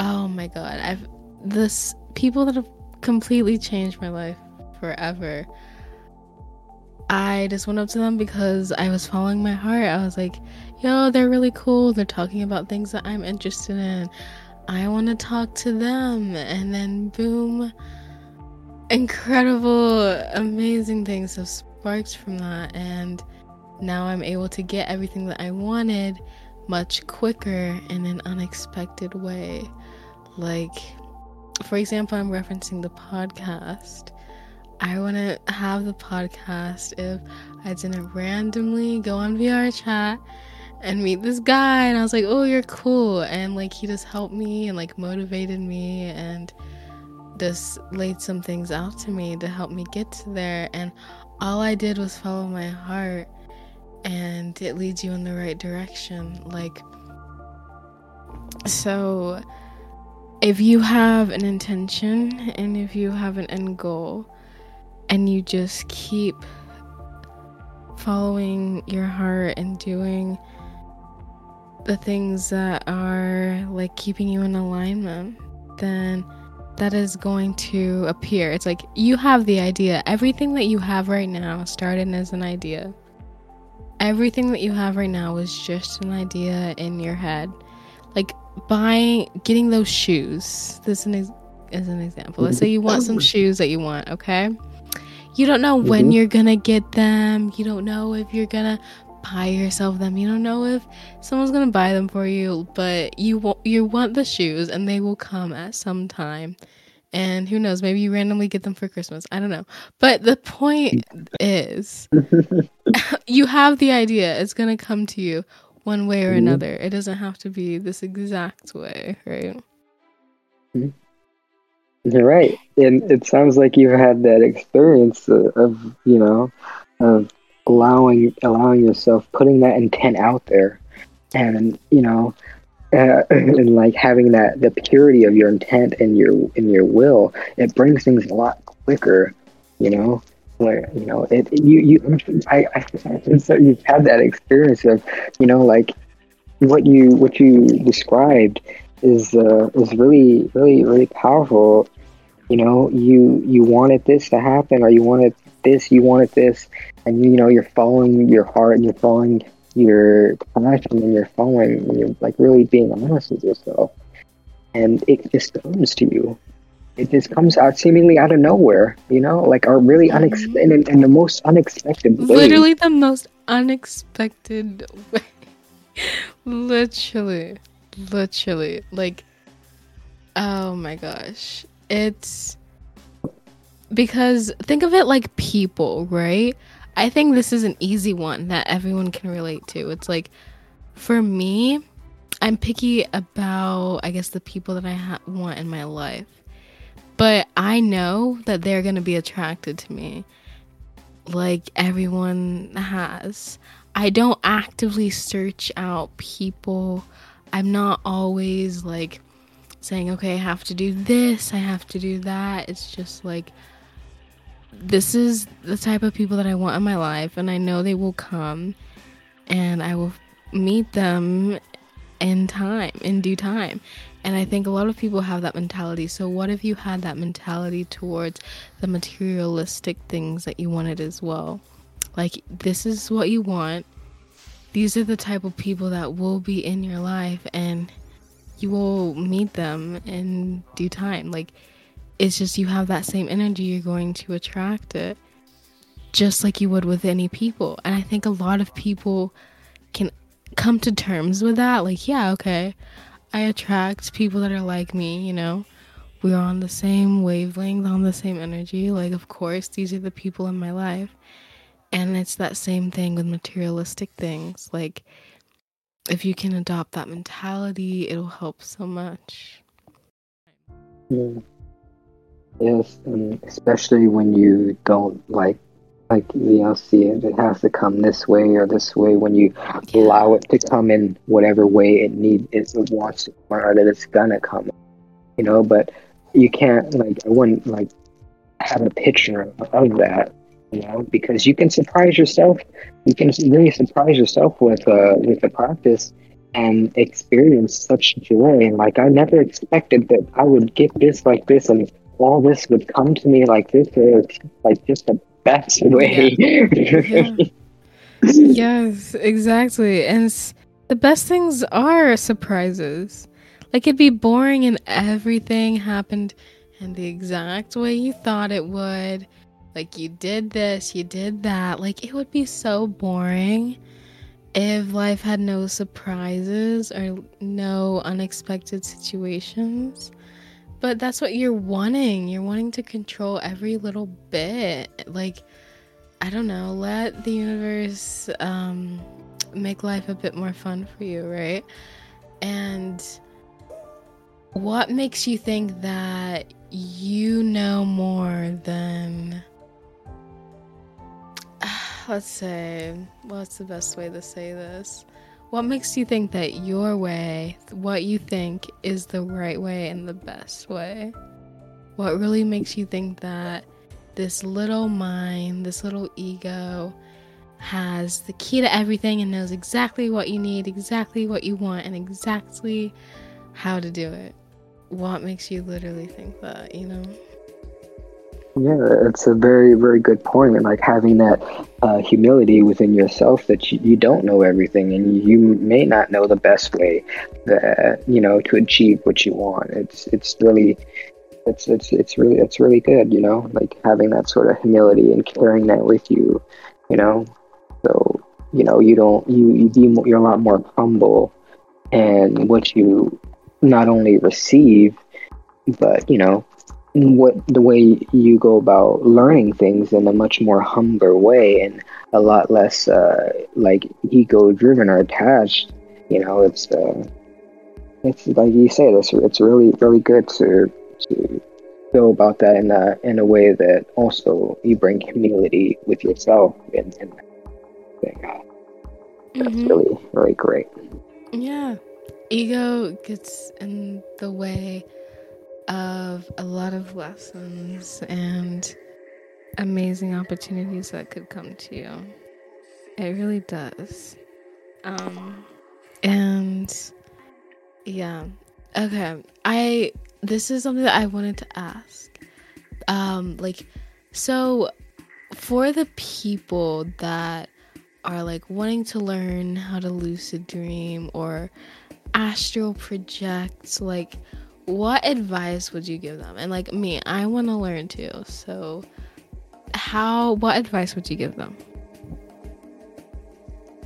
oh my god i've this people that have completely changed my life forever. I just went up to them because I was following my heart. I was like, yo, they're really cool. They're talking about things that I'm interested in. I want to talk to them. And then, boom, incredible, amazing things have sparked from that. And now I'm able to get everything that I wanted much quicker in an unexpected way. Like, for example, I'm referencing the podcast. I want to have the podcast if I didn't randomly go on VRChat and meet this guy and I was like, "Oh, you're cool." And like he just helped me and like motivated me and just laid some things out to me to help me get to there and all I did was follow my heart and it leads you in the right direction. Like so if you have an intention and if you have an end goal and you just keep following your heart and doing the things that are like keeping you in alignment, then that is going to appear. It's like you have the idea. Everything that you have right now started as an idea. everything that you have right now is just an idea in your head. Like buying, getting those shoes. This is an, ex- is an example. Let's say you want some shoes that you want, okay? You don't know when Mhm. you're gonna get them. You don't know if you're gonna buy yourself them. You don't know if someone's gonna buy them for you, but you want you want the shoes, and they will come at some time. And who knows? Maybe you randomly get them for Christmas. I don't know. But the point is, you have the idea. It's gonna come to you one way or Mhm. another. It doesn't have to be this exact way, right? You're right, and it sounds like you've had that experience of, of you know, of allowing allowing yourself putting that intent out there, and you know, uh, and like having that the purity of your intent and your and your will, it brings things a lot quicker, you know. Where you know it, you you I I so you've had that experience of, you know, like what you what you described is uh, is really really really powerful. You know you you wanted this to happen or you wanted this you wanted this and you know you're following your heart and you're following your passion and you're following and you're like really being honest with yourself. And it just comes to you it just comes out seemingly out of nowhere you know like a really mm-hmm. unex- in, in, in the most unexpected way Literally the most unexpected way. literally. Literally. Like oh my gosh. It's because think of it like people, right? I think this is an easy one that everyone can relate to. It's like for me, I'm picky about I guess the people that I ha- want in my life. But I know that they're going to be attracted to me like everyone has. I don't actively search out people. I'm not always like saying, okay, I have to do this, I have to do that. It's just like, this is the type of people that I want in my life, and I know they will come, and I will meet them in time, in due time. And I think a lot of people have that mentality. So, what if you had that mentality towards the materialistic things that you wanted as well? Like, this is what you want. These are the type of people that will be in your life, and you will meet them in due time. Like, it's just you have that same energy, you're going to attract it just like you would with any people. And I think a lot of people can come to terms with that. Like, yeah, okay, I attract people that are like me, you know. We're on the same wavelength, on the same energy. Like, of course, these are the people in my life. And it's that same thing with materialistic things. Like, if you can adopt that mentality, it'll help so much. Yeah. Yes, and especially when you don't like, like you know, see it. It has to come this way or this way. When you allow it to come in whatever way it need it wants to come, or that it's gonna come. You know, but you can't like I wouldn't like have a picture of that. You know, because you can surprise yourself. You can really surprise yourself with uh with the practice and experience such joy. And like I never expected that I would get this like this and all this would come to me like this is like just the best way. Yeah. yes, exactly. And s- the best things are surprises. Like it'd be boring and everything happened in the exact way you thought it would. Like you did this, you did that. Like it would be so boring if life had no surprises or no unexpected situations. But that's what you're wanting. You're wanting to control every little bit. Like I don't know, let the universe um, make life a bit more fun for you, right? And what makes you think that you know more than, let's say, what's the best way to say this? What makes you think that your way, what you think is the right way and the best way? What really makes you think that this little mind, this little ego, has the key to everything and knows exactly what you need, exactly what you want, and exactly how to do it. What makes you literally think that, you know? Yeah, it's a very, very good point. And like having that uh, humility within yourself that you, you don't know everything and you may not know the best way that, you know, to achieve what you want. It's, it's really, it's, it's, it's really, it's really good, you know, like having that sort of humility and carrying that with you, you know, so, you know, you don't, you, you be, you're a lot more humble and what you not only receive, but, you know, what the way you go about learning things in a much more humble way and a lot less uh, like ego driven or attached you know it's uh, it's like you say it's, it's really really good to to feel about that in a in a way that also you bring humility with yourself and, and. Uh, that's mm-hmm. really really great yeah ego gets in the way of a lot of lessons and amazing opportunities that could come to you. It really does. Um and yeah. Okay. I this is something that I wanted to ask. Um like so for the people that are like wanting to learn how to lucid dream or astral project like what advice would you give them? And like me, I want to learn too. So, how? What advice would you give them?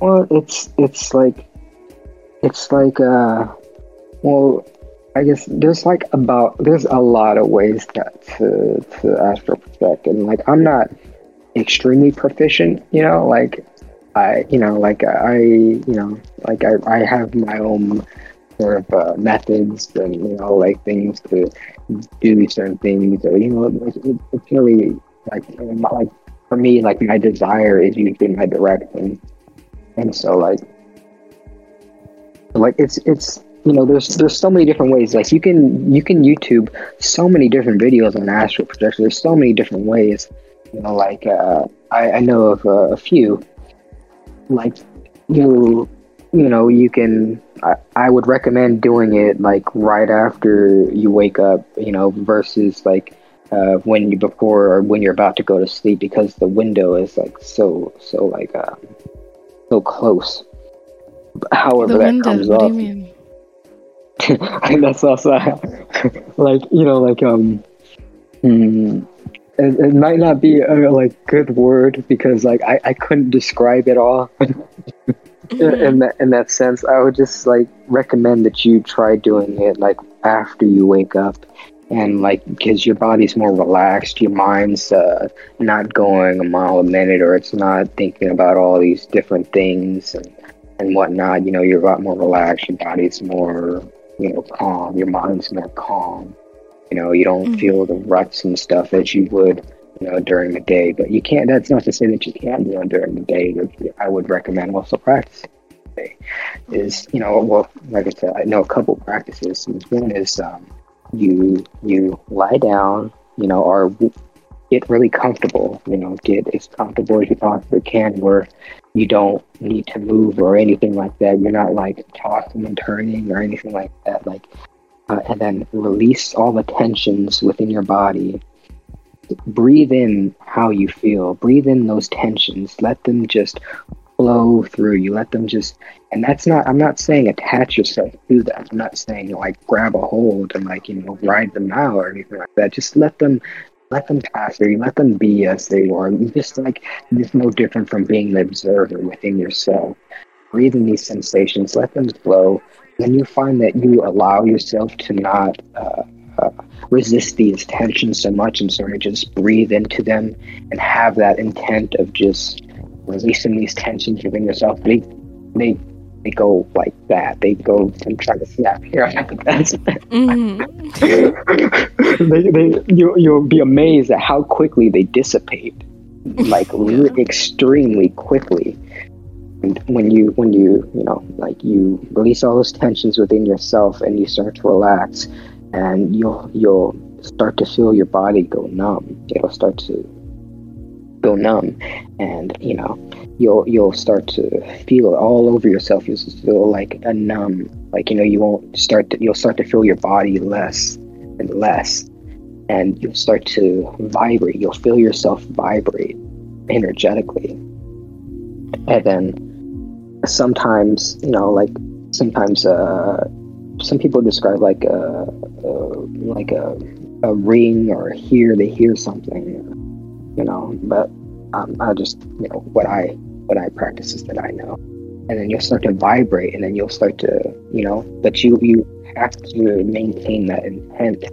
Well, it's it's like it's like uh, well, I guess there's like about there's a lot of ways that to to astral project, and like I'm not extremely proficient, you know, like I you know like I you know like I I have my own sort of uh, methods and you know like things to do certain things or you know it's, really like like for me like my desire is usually my direction and so like like it's it's you know there's there's so many different ways. Like you can you can youtube so many different videos on astral projection. There's so many different ways. You know like uh, I, I know of uh, a few like you you know you can I, I would recommend doing it like right after you wake up, you know, versus like uh, when you before or when you're about to go to sleep because the window is like so so like um, so close. However, the that window, comes what off. Do you mean? and that's also like you know like um. Mm, it, it, might not be a like good word because like I, I couldn't describe it all mm-hmm. in that in that sense, I would just like recommend that you try doing it like after you wake up, and like because your body's more relaxed, your mind's uh, not going a mile a minute, or it's not thinking about all these different things and and whatnot. You know, you're a lot more relaxed. Your body's more you know calm. Your mind's more calm. You know, you don't mm-hmm. feel the ruts and stuff that you would you know, during the day. But you can't. That's not to say that you can't do it during the day. I would recommend also practice. Is you know, well, like I said, I know a couple practices. One is um, you you lie down, you know, or get really comfortable. You know, get as comfortable as you possibly can, where you don't need to move or anything like that. You're not like tossing and turning or anything like that. Like, uh, and then release all the tensions within your body breathe in how you feel. Breathe in those tensions. Let them just flow through you. Let them just, and that's not, I'm not saying attach yourself to that. I'm not saying like grab a hold and like, you know, ride them out or anything like that. Just let them, let them pass through you. Let them be as they are. Just like, it's no different from being the observer within yourself. Breathe in these sensations. Let them flow. Then you find that you allow yourself to not, uh, uh, resist these tensions so much and sort of just breathe into them and have that intent of just releasing these tensions within yourself. They they they go like that. They go I'm trying to snap here. mm-hmm. they, they, you, you'll be amazed at how quickly they dissipate, like yeah. extremely quickly. And when you when you you know like you release all those tensions within yourself and you start to relax, and you'll you'll start to feel your body go numb. It'll start to go numb, and you know you'll you'll start to feel it all over yourself. You'll feel like a numb, like you know you won't start to you'll start to feel your body less and less, and you'll start to vibrate. You'll feel yourself vibrate energetically. And then sometimes, you know, like sometimes uh, some people describe like a, a like a, a ring or hear they hear something, you know. But um, I just you know what I what I practice is that I know, and then you'll start to vibrate, and then you'll start to you know. But you you have to maintain that intent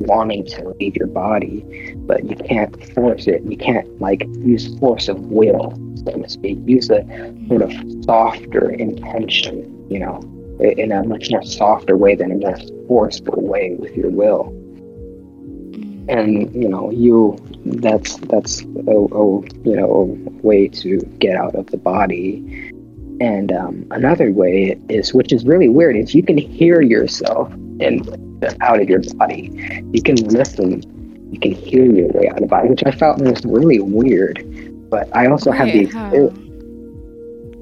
wanting to leave your body, but you can't force it. You can't like use force of will, so to speak. Use a sort of softer intention, you know, in a much more softer way than a more forceful way with your will. And you know, you that's that's a, a you know a way to get out of the body. And um, another way is, which is really weird, is you can hear yourself and out of your body. You can listen. You can hear your way out of the body, which I felt was really weird. But I also have the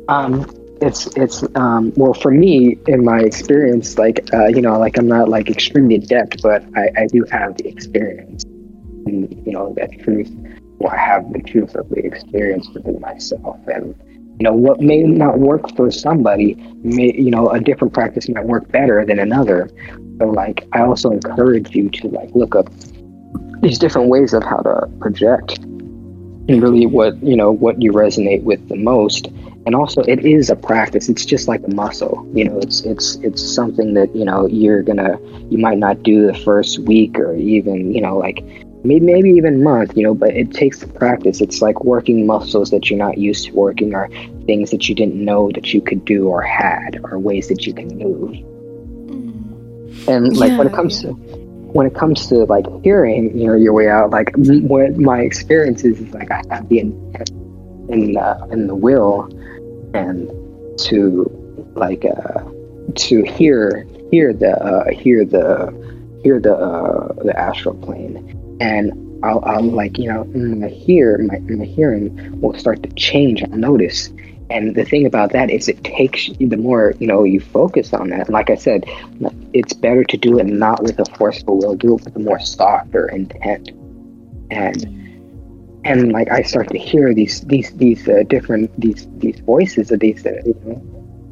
um, it's it's um, well for me in my experience, like uh, you know, like I'm not like extremely adept, but I, I do have the experience, and you know that truth. Well, I have the truth of the experience within myself, and you know what may not work for somebody may you know a different practice might work better than another. So like i also encourage you to like look up these different ways of how to project. And really what you know what you resonate with the most and also it is a practice it's just like a muscle you know it's it's it's something that you know you're gonna you might not do the first week or even you know like maybe, maybe even month, you know, but it takes the practice. It's like working muscles that you're not used to working or things that you didn't know that you could do or had or ways that you can move. Mm. And like yeah, when it comes yeah. to when it comes to like hearing, you know, your way out, like what my experience is, is like I have the intent in uh, in the will and to like uh to hear hear the uh, hear the hear the uh, the astral plane and I'll, I'll like you know my hear my, my hearing will start to change. I'll notice, and the thing about that is it takes the more you know you focus on that. Like I said, it's better to do it not with a forceful will, do it with a more softer intent, and and like I start to hear these these these uh, different these these voices of these uh, you know,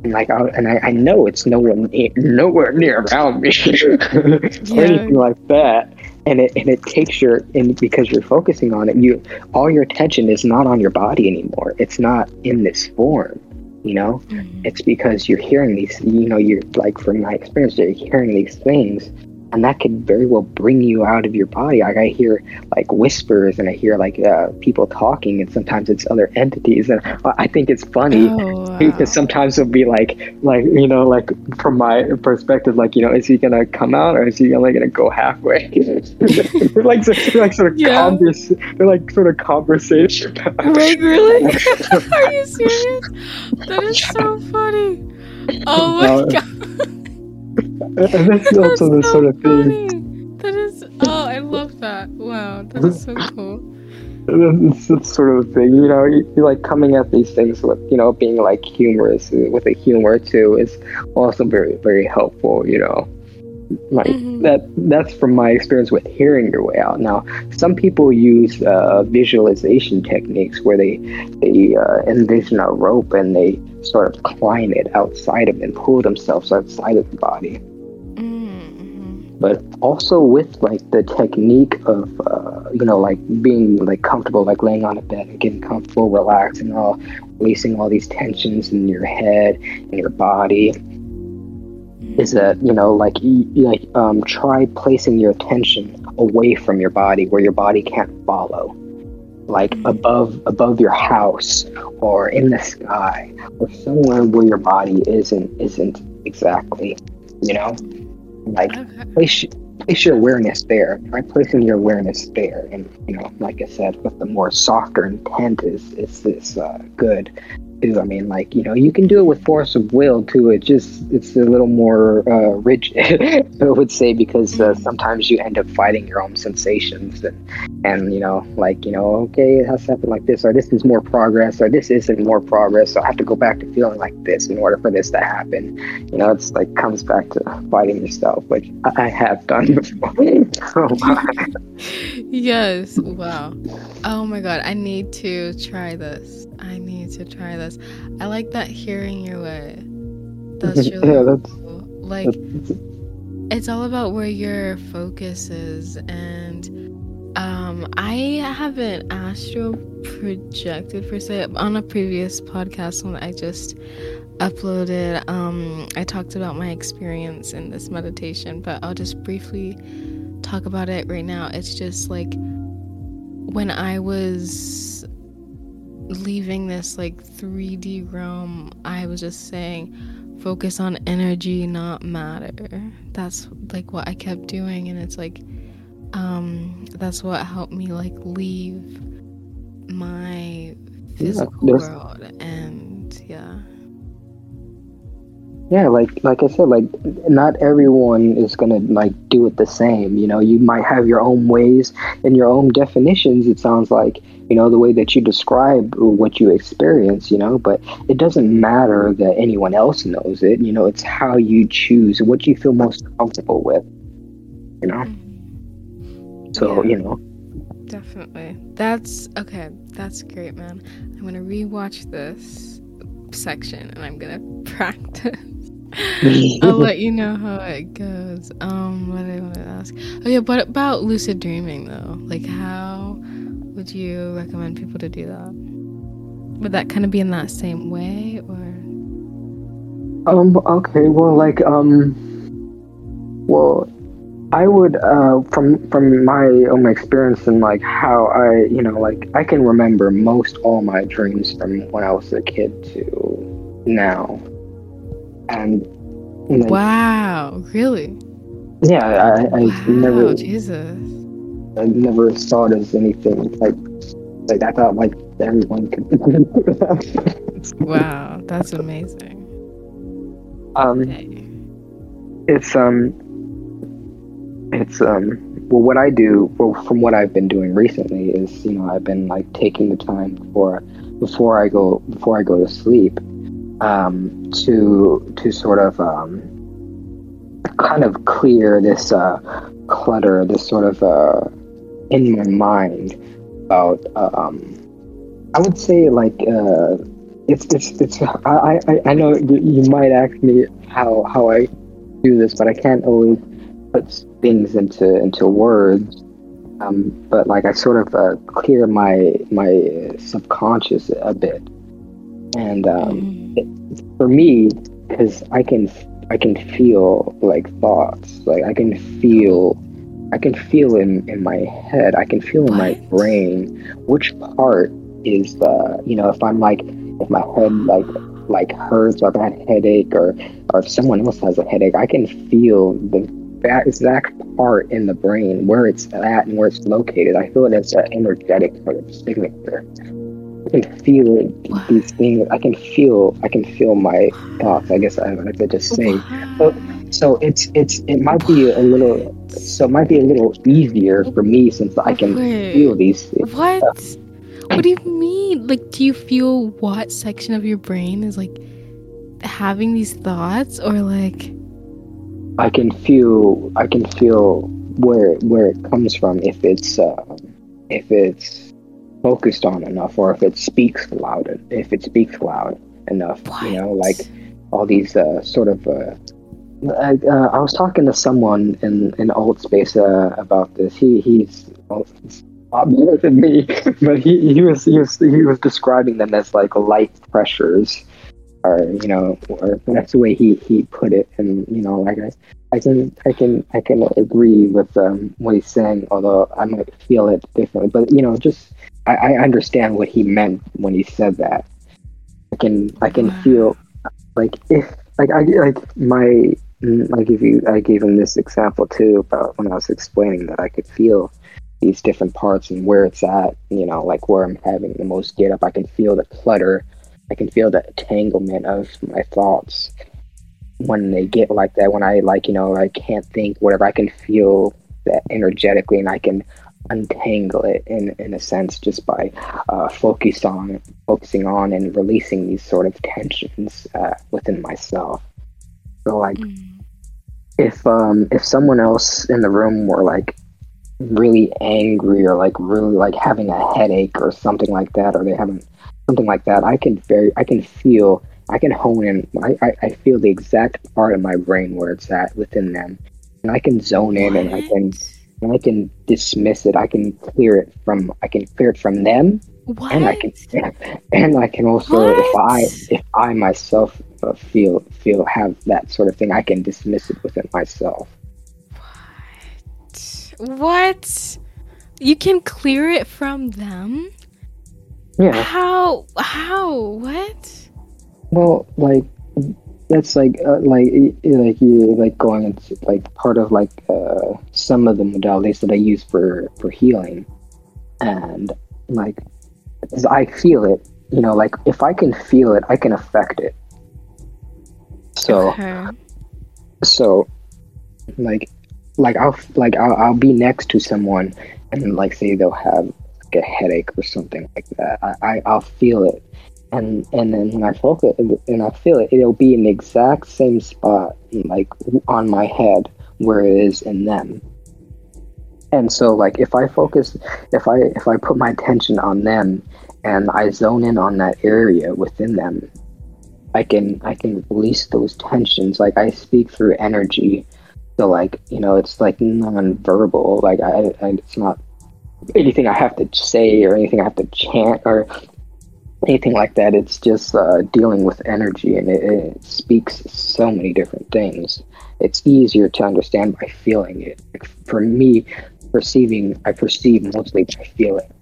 and like I, and I, I know it's nowhere near, nowhere near around me. Or yeah. anything like that. And it and it takes your and because you're focusing on it you all your attention is not on your body anymore. It's not in this form you know? Mm-hmm. it's because you're hearing these you know you're like from my experience you're hearing these things and that could very well bring you out of your body. Like I hear like whispers and I hear like uh, people talking, and sometimes it's other entities, and I think it's funny oh, wow. because sometimes it'll be like like you know like from my perspective, like you know is he gonna come out or is he only gonna go halfway? they're like they're like sort of yeah. converse, they're like sort of conversation. Wait, really? Are you serious? That is so funny. Oh my god that's also the so sort of funny. thing. That is, oh, I love that. Wow, that is so cool. It's that sort of thing, you know. You, are like coming at these things with, you know, being like humorous with a humor too is also very, very helpful, you know. Like mm-hmm. that. That's from my experience with hearing your way out. Now, some people use uh, visualization techniques where they they uh, envision a rope and they sort of climb it outside of and pull themselves outside of the body but also with like the technique of uh, you know like being like comfortable like laying on a bed and getting comfortable relaxing all releasing all these tensions in your head and your body. Is that you know like like um, try placing your attention away from your body where your body can't follow. Like above above your house or in the sky or somewhere where your body isn't isn't exactly you know like okay. place place your awareness there. Try placing your awareness there, and you know, like I said, with the more softer intent is is this uh, good. Too. I mean, like you know, you can do it with force of will too. It just it's a little more uh, rigid, I would say, because uh, sometimes you end up fighting your own sensations, and and you know, like you know, okay, it has to happen like this, or this is more progress, or this isn't more progress, so I have to go back to feeling like this in order for this to happen. You know, it's like comes back to fighting yourself, which I have done before. yes. Wow. Oh my god, I need to try this. I need to try this. I like that hearing your way. That's really yeah, that's, cool. Like that's, it's all about where your focus is and um I haven't astro projected per se on a previous podcast when I just uploaded um I talked about my experience in this meditation, but I'll just briefly talk about it right now. It's just like when I was leaving this like 3D realm, I was just saying, focus on energy, not matter. That's like what I kept doing, and it's like, um, that's what helped me like leave my physical yeah, world, and yeah yeah like like i said like not everyone is gonna like do it the same you know? You might have your own ways and your own definitions it sounds like you know the way that you describe what you experience you know? But it doesn't matter that anyone else knows it you know? It's how you choose what you feel most comfortable with you know? Mm-hmm. so yeah, you know. Definitely. That's okay that's great man. I'm gonna rewatch this section and i'm gonna practice I'll let you know how it goes. Um, what I want to ask? Oh yeah, but about lucid dreaming though, like how would you recommend people to do that? Would that kind of be in that same way, or? Um. Okay. Well, like um. Well, I would uh from from my own experience and like how I you know like I can remember most all my dreams from when I was a kid to now and wow, really? Yeah, I, I wow, never Jesus. I never saw it as anything like like I thought like everyone could. wow, that's amazing. Um, okay. it's um, it's um. Well, what I do, well, from what I've been doing recently, is you know I've been like taking the time before before I go before I go to sleep um, to to sort of um, kind of clear this uh, clutter, this sort of uh, in my mind about. Um, I would say like uh, it's it's it's. I, I I know you might ask me how how I do this, but I can't always put things into into words. Um, but like I sort of uh, clear my my subconscious a bit, and um, mm for me, because I can I can feel like thoughts, like I can feel I can feel in in my head, I can feel in my brain which part is the you know if I'm like if my head like like hurts or if I had a headache or or if someone else has a headache, I can feel the that exact part in the brain where it's at and where it's located. I feel it as an energetic sort of signature. I can feel these things. I can feel. I can feel my thoughts. I guess I, I to just say. So, so it's it's it might be a little. So it might be a little easier for me since I can Wait, feel these things. What? What do you mean? Like, do you feel what section of your brain is like having these thoughts, or like? I can feel. I can feel where where it comes from. If it's uh, if it's focused on enough or if it speaks loud if it speaks loud enough what? you know like all these uh, sort of uh, I, uh, I, was talking to someone in in Altspace uh, about this. He he's well, a lot better than me but he, he was he was he was describing them as like light pressures or you know or that's the way he he put it. And you know like I, I can I can I can agree with um, what he's saying although I might feel it differently. But you know just I, I understand what he meant when he said that. I can I can feel like if like I like my I give you I gave him this example too about when I was explaining that I could feel these different parts and where it's at, you know, like where I'm having the most get up. I can feel the clutter I can feel the entanglement of my thoughts when they get like that. When I like you know I can't think whatever, I can feel that energetically, and I can untangle it in in a sense just by uh, focus on focusing on and releasing these sort of tensions uh, within myself. So like. Mm. If um if someone else in the room were like really angry or like really like having a headache or something like that or they haven't something like that i can very i can feel i can hone in I, I, I feel the exact part of my brain where it's at within them and i can zone in and i can i can dismiss it i can clear it from i can clear it from them What? and i can and i can also if i if i myself uh, feel feel have that sort of thing i can dismiss it within myself What? What? You can clear it from them? yeah How? How? What? Well, like that's like uh, like like you like going into like part of like uh, some of the modalities that I use for for healing, and like 'cause I feel it. You know, like if I can feel it, I can affect it. So Okay. so like like I'll like I'll, I'll be next to someone and like say they'll have like a headache or something like that. I, I I'll feel it, and and then when I focus and I feel it, it'll be in the exact same spot, like on my head where it is in them. And so like if I focus, if I if I put my attention on them and I zone in on that area within them, I can I can release those tensions. Like I speak through energy so like you know, it's like non-verbal. Like I, I, it's not anything I have to say or anything I have to chant or anything like that. It's just uh, dealing with energy, and it, it speaks so many different things. It's easier to understand by feeling it. For me, perceiving, I perceive mostly by feeling.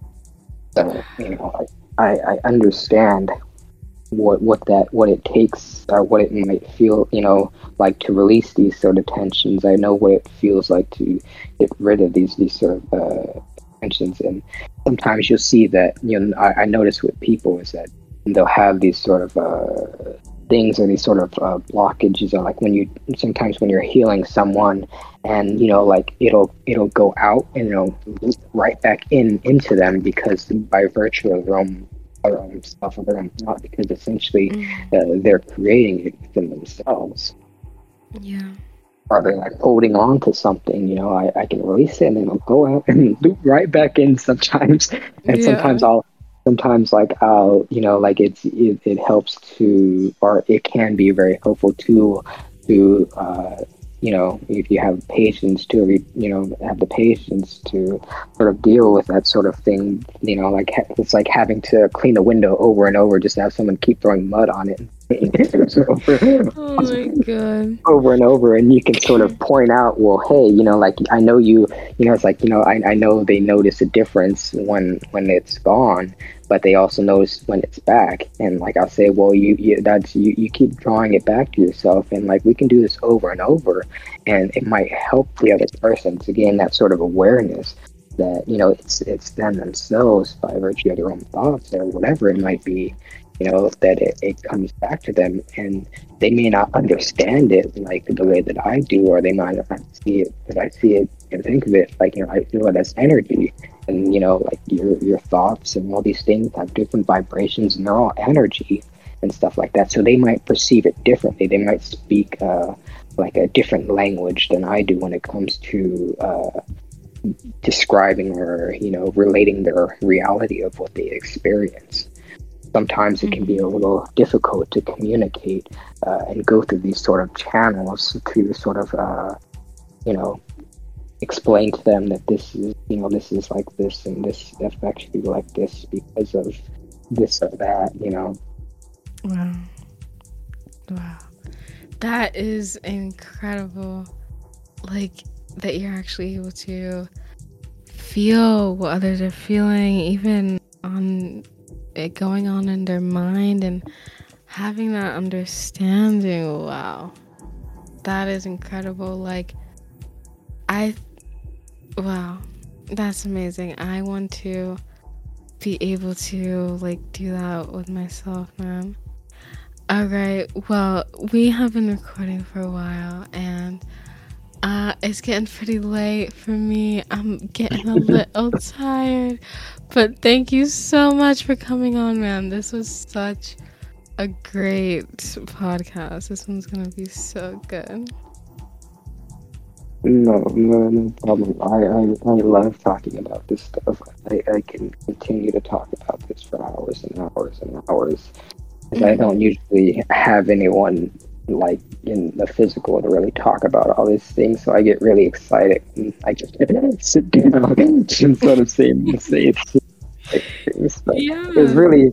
So you know, I, I, I understand what what that what it takes or what it might feel you know like to release these sort of tensions i know what it feels like to get rid of these these sort of uh, and sometimes you'll see that you know i, I notice with people is that they'll have these sort of uh, things or these sort of uh, blockages or like when you sometimes when you're healing someone and you know like it'll it'll go out and it'll right back in into them because by virtue of their own their own stuff or their own thought because essentially Mm, uh, they're creating it within themselves yeah. They're like holding on to something you know I, I can release it and then I'll go out and loop right back in sometimes and Yeah. sometimes i'll sometimes like i'll you know like it's it, it helps to or it can be a very helpful tool to uh you know if you have patience to you know have the patience to sort of deal with that sort of thing you know like it's like having to clean a window over and over just to have someone keep throwing mud on it Oh my god. over and over and you can sort of point out well hey you know like i know you you know it's like you know i, I know they notice a difference when when it's gone but they also notice when it's back. And like i'll say well you, you that's you, you keep drawing it back to yourself and like we can do this over and over and it might help the other person to gain that sort of awareness that you know it's it's them themselves by virtue of their own thoughts or whatever it might be you know that it, it comes back to them and they may not understand it like the way that I do, or they might not see it as I see it and think of it like you know I feel it as energy, and you know like your your thoughts and all these things have different vibrations and they're all energy and stuff like that. So they might perceive it differently. They might speak uh, like a different language than I do when it comes to uh, describing or you know relating their reality of what they experience sometimes it can be a little difficult to communicate uh, and go through these sort of channels to sort of uh, you know explain to them that this is you know this is like this and this affects you like this because of this or that you know Wow. Wow. That is incredible. Like that you're actually able to feel what others are feeling, even on going on in their mind and having that understanding. Wow. That is incredible. Like I wow. That's amazing. I want to be able to like do that with myself, man. All right. Well, we have been recording for a while, and uh, it's getting pretty late for me. I'm getting a little tired, but thank you so much for coming on, man. This was such a great podcast. This one's gonna be so good. No, no, no problem. I, I, I love talking about this stuff. I, I can continue to talk about this for hours and hours and hours. And I don't usually have anyone like in the physical to really talk about all these things, so I get really excited and I just sit down and sort of say, say things. But Yeah. It was really,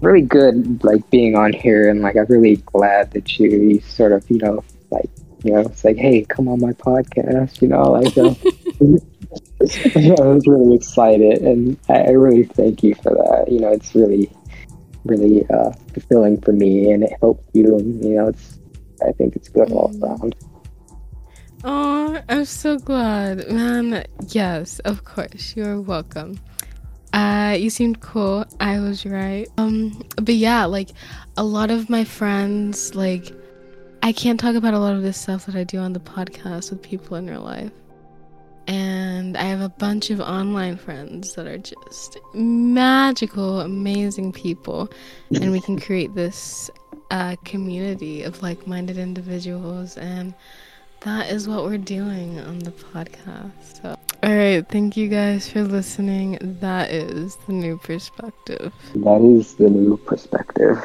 really good, like being on here, and like I'm really glad that you, sort of, you know, like you know, it's like, hey, come on my podcast, you know, like. Uh, yeah, I was really excited, and I, I really thank you for that. You know, it's really, really uh, fulfilling for me, and it helped you. And, you know, it's I think it's good all Mhm. around. Oh, I'm so glad, man. Yes, of course. You're welcome. Uh, you seemed cool. I was right. Um, but yeah, like a lot of my friends, like I can't talk about a lot of this stuff that I do on the podcast with people in real life. And I have a bunch of online friends that are just magical, amazing people, and we can create this uh, community of like-minded individuals and that is what we're doing on the podcast. So, all right, thank you guys for listening. That is the new perspective. That is the new perspective.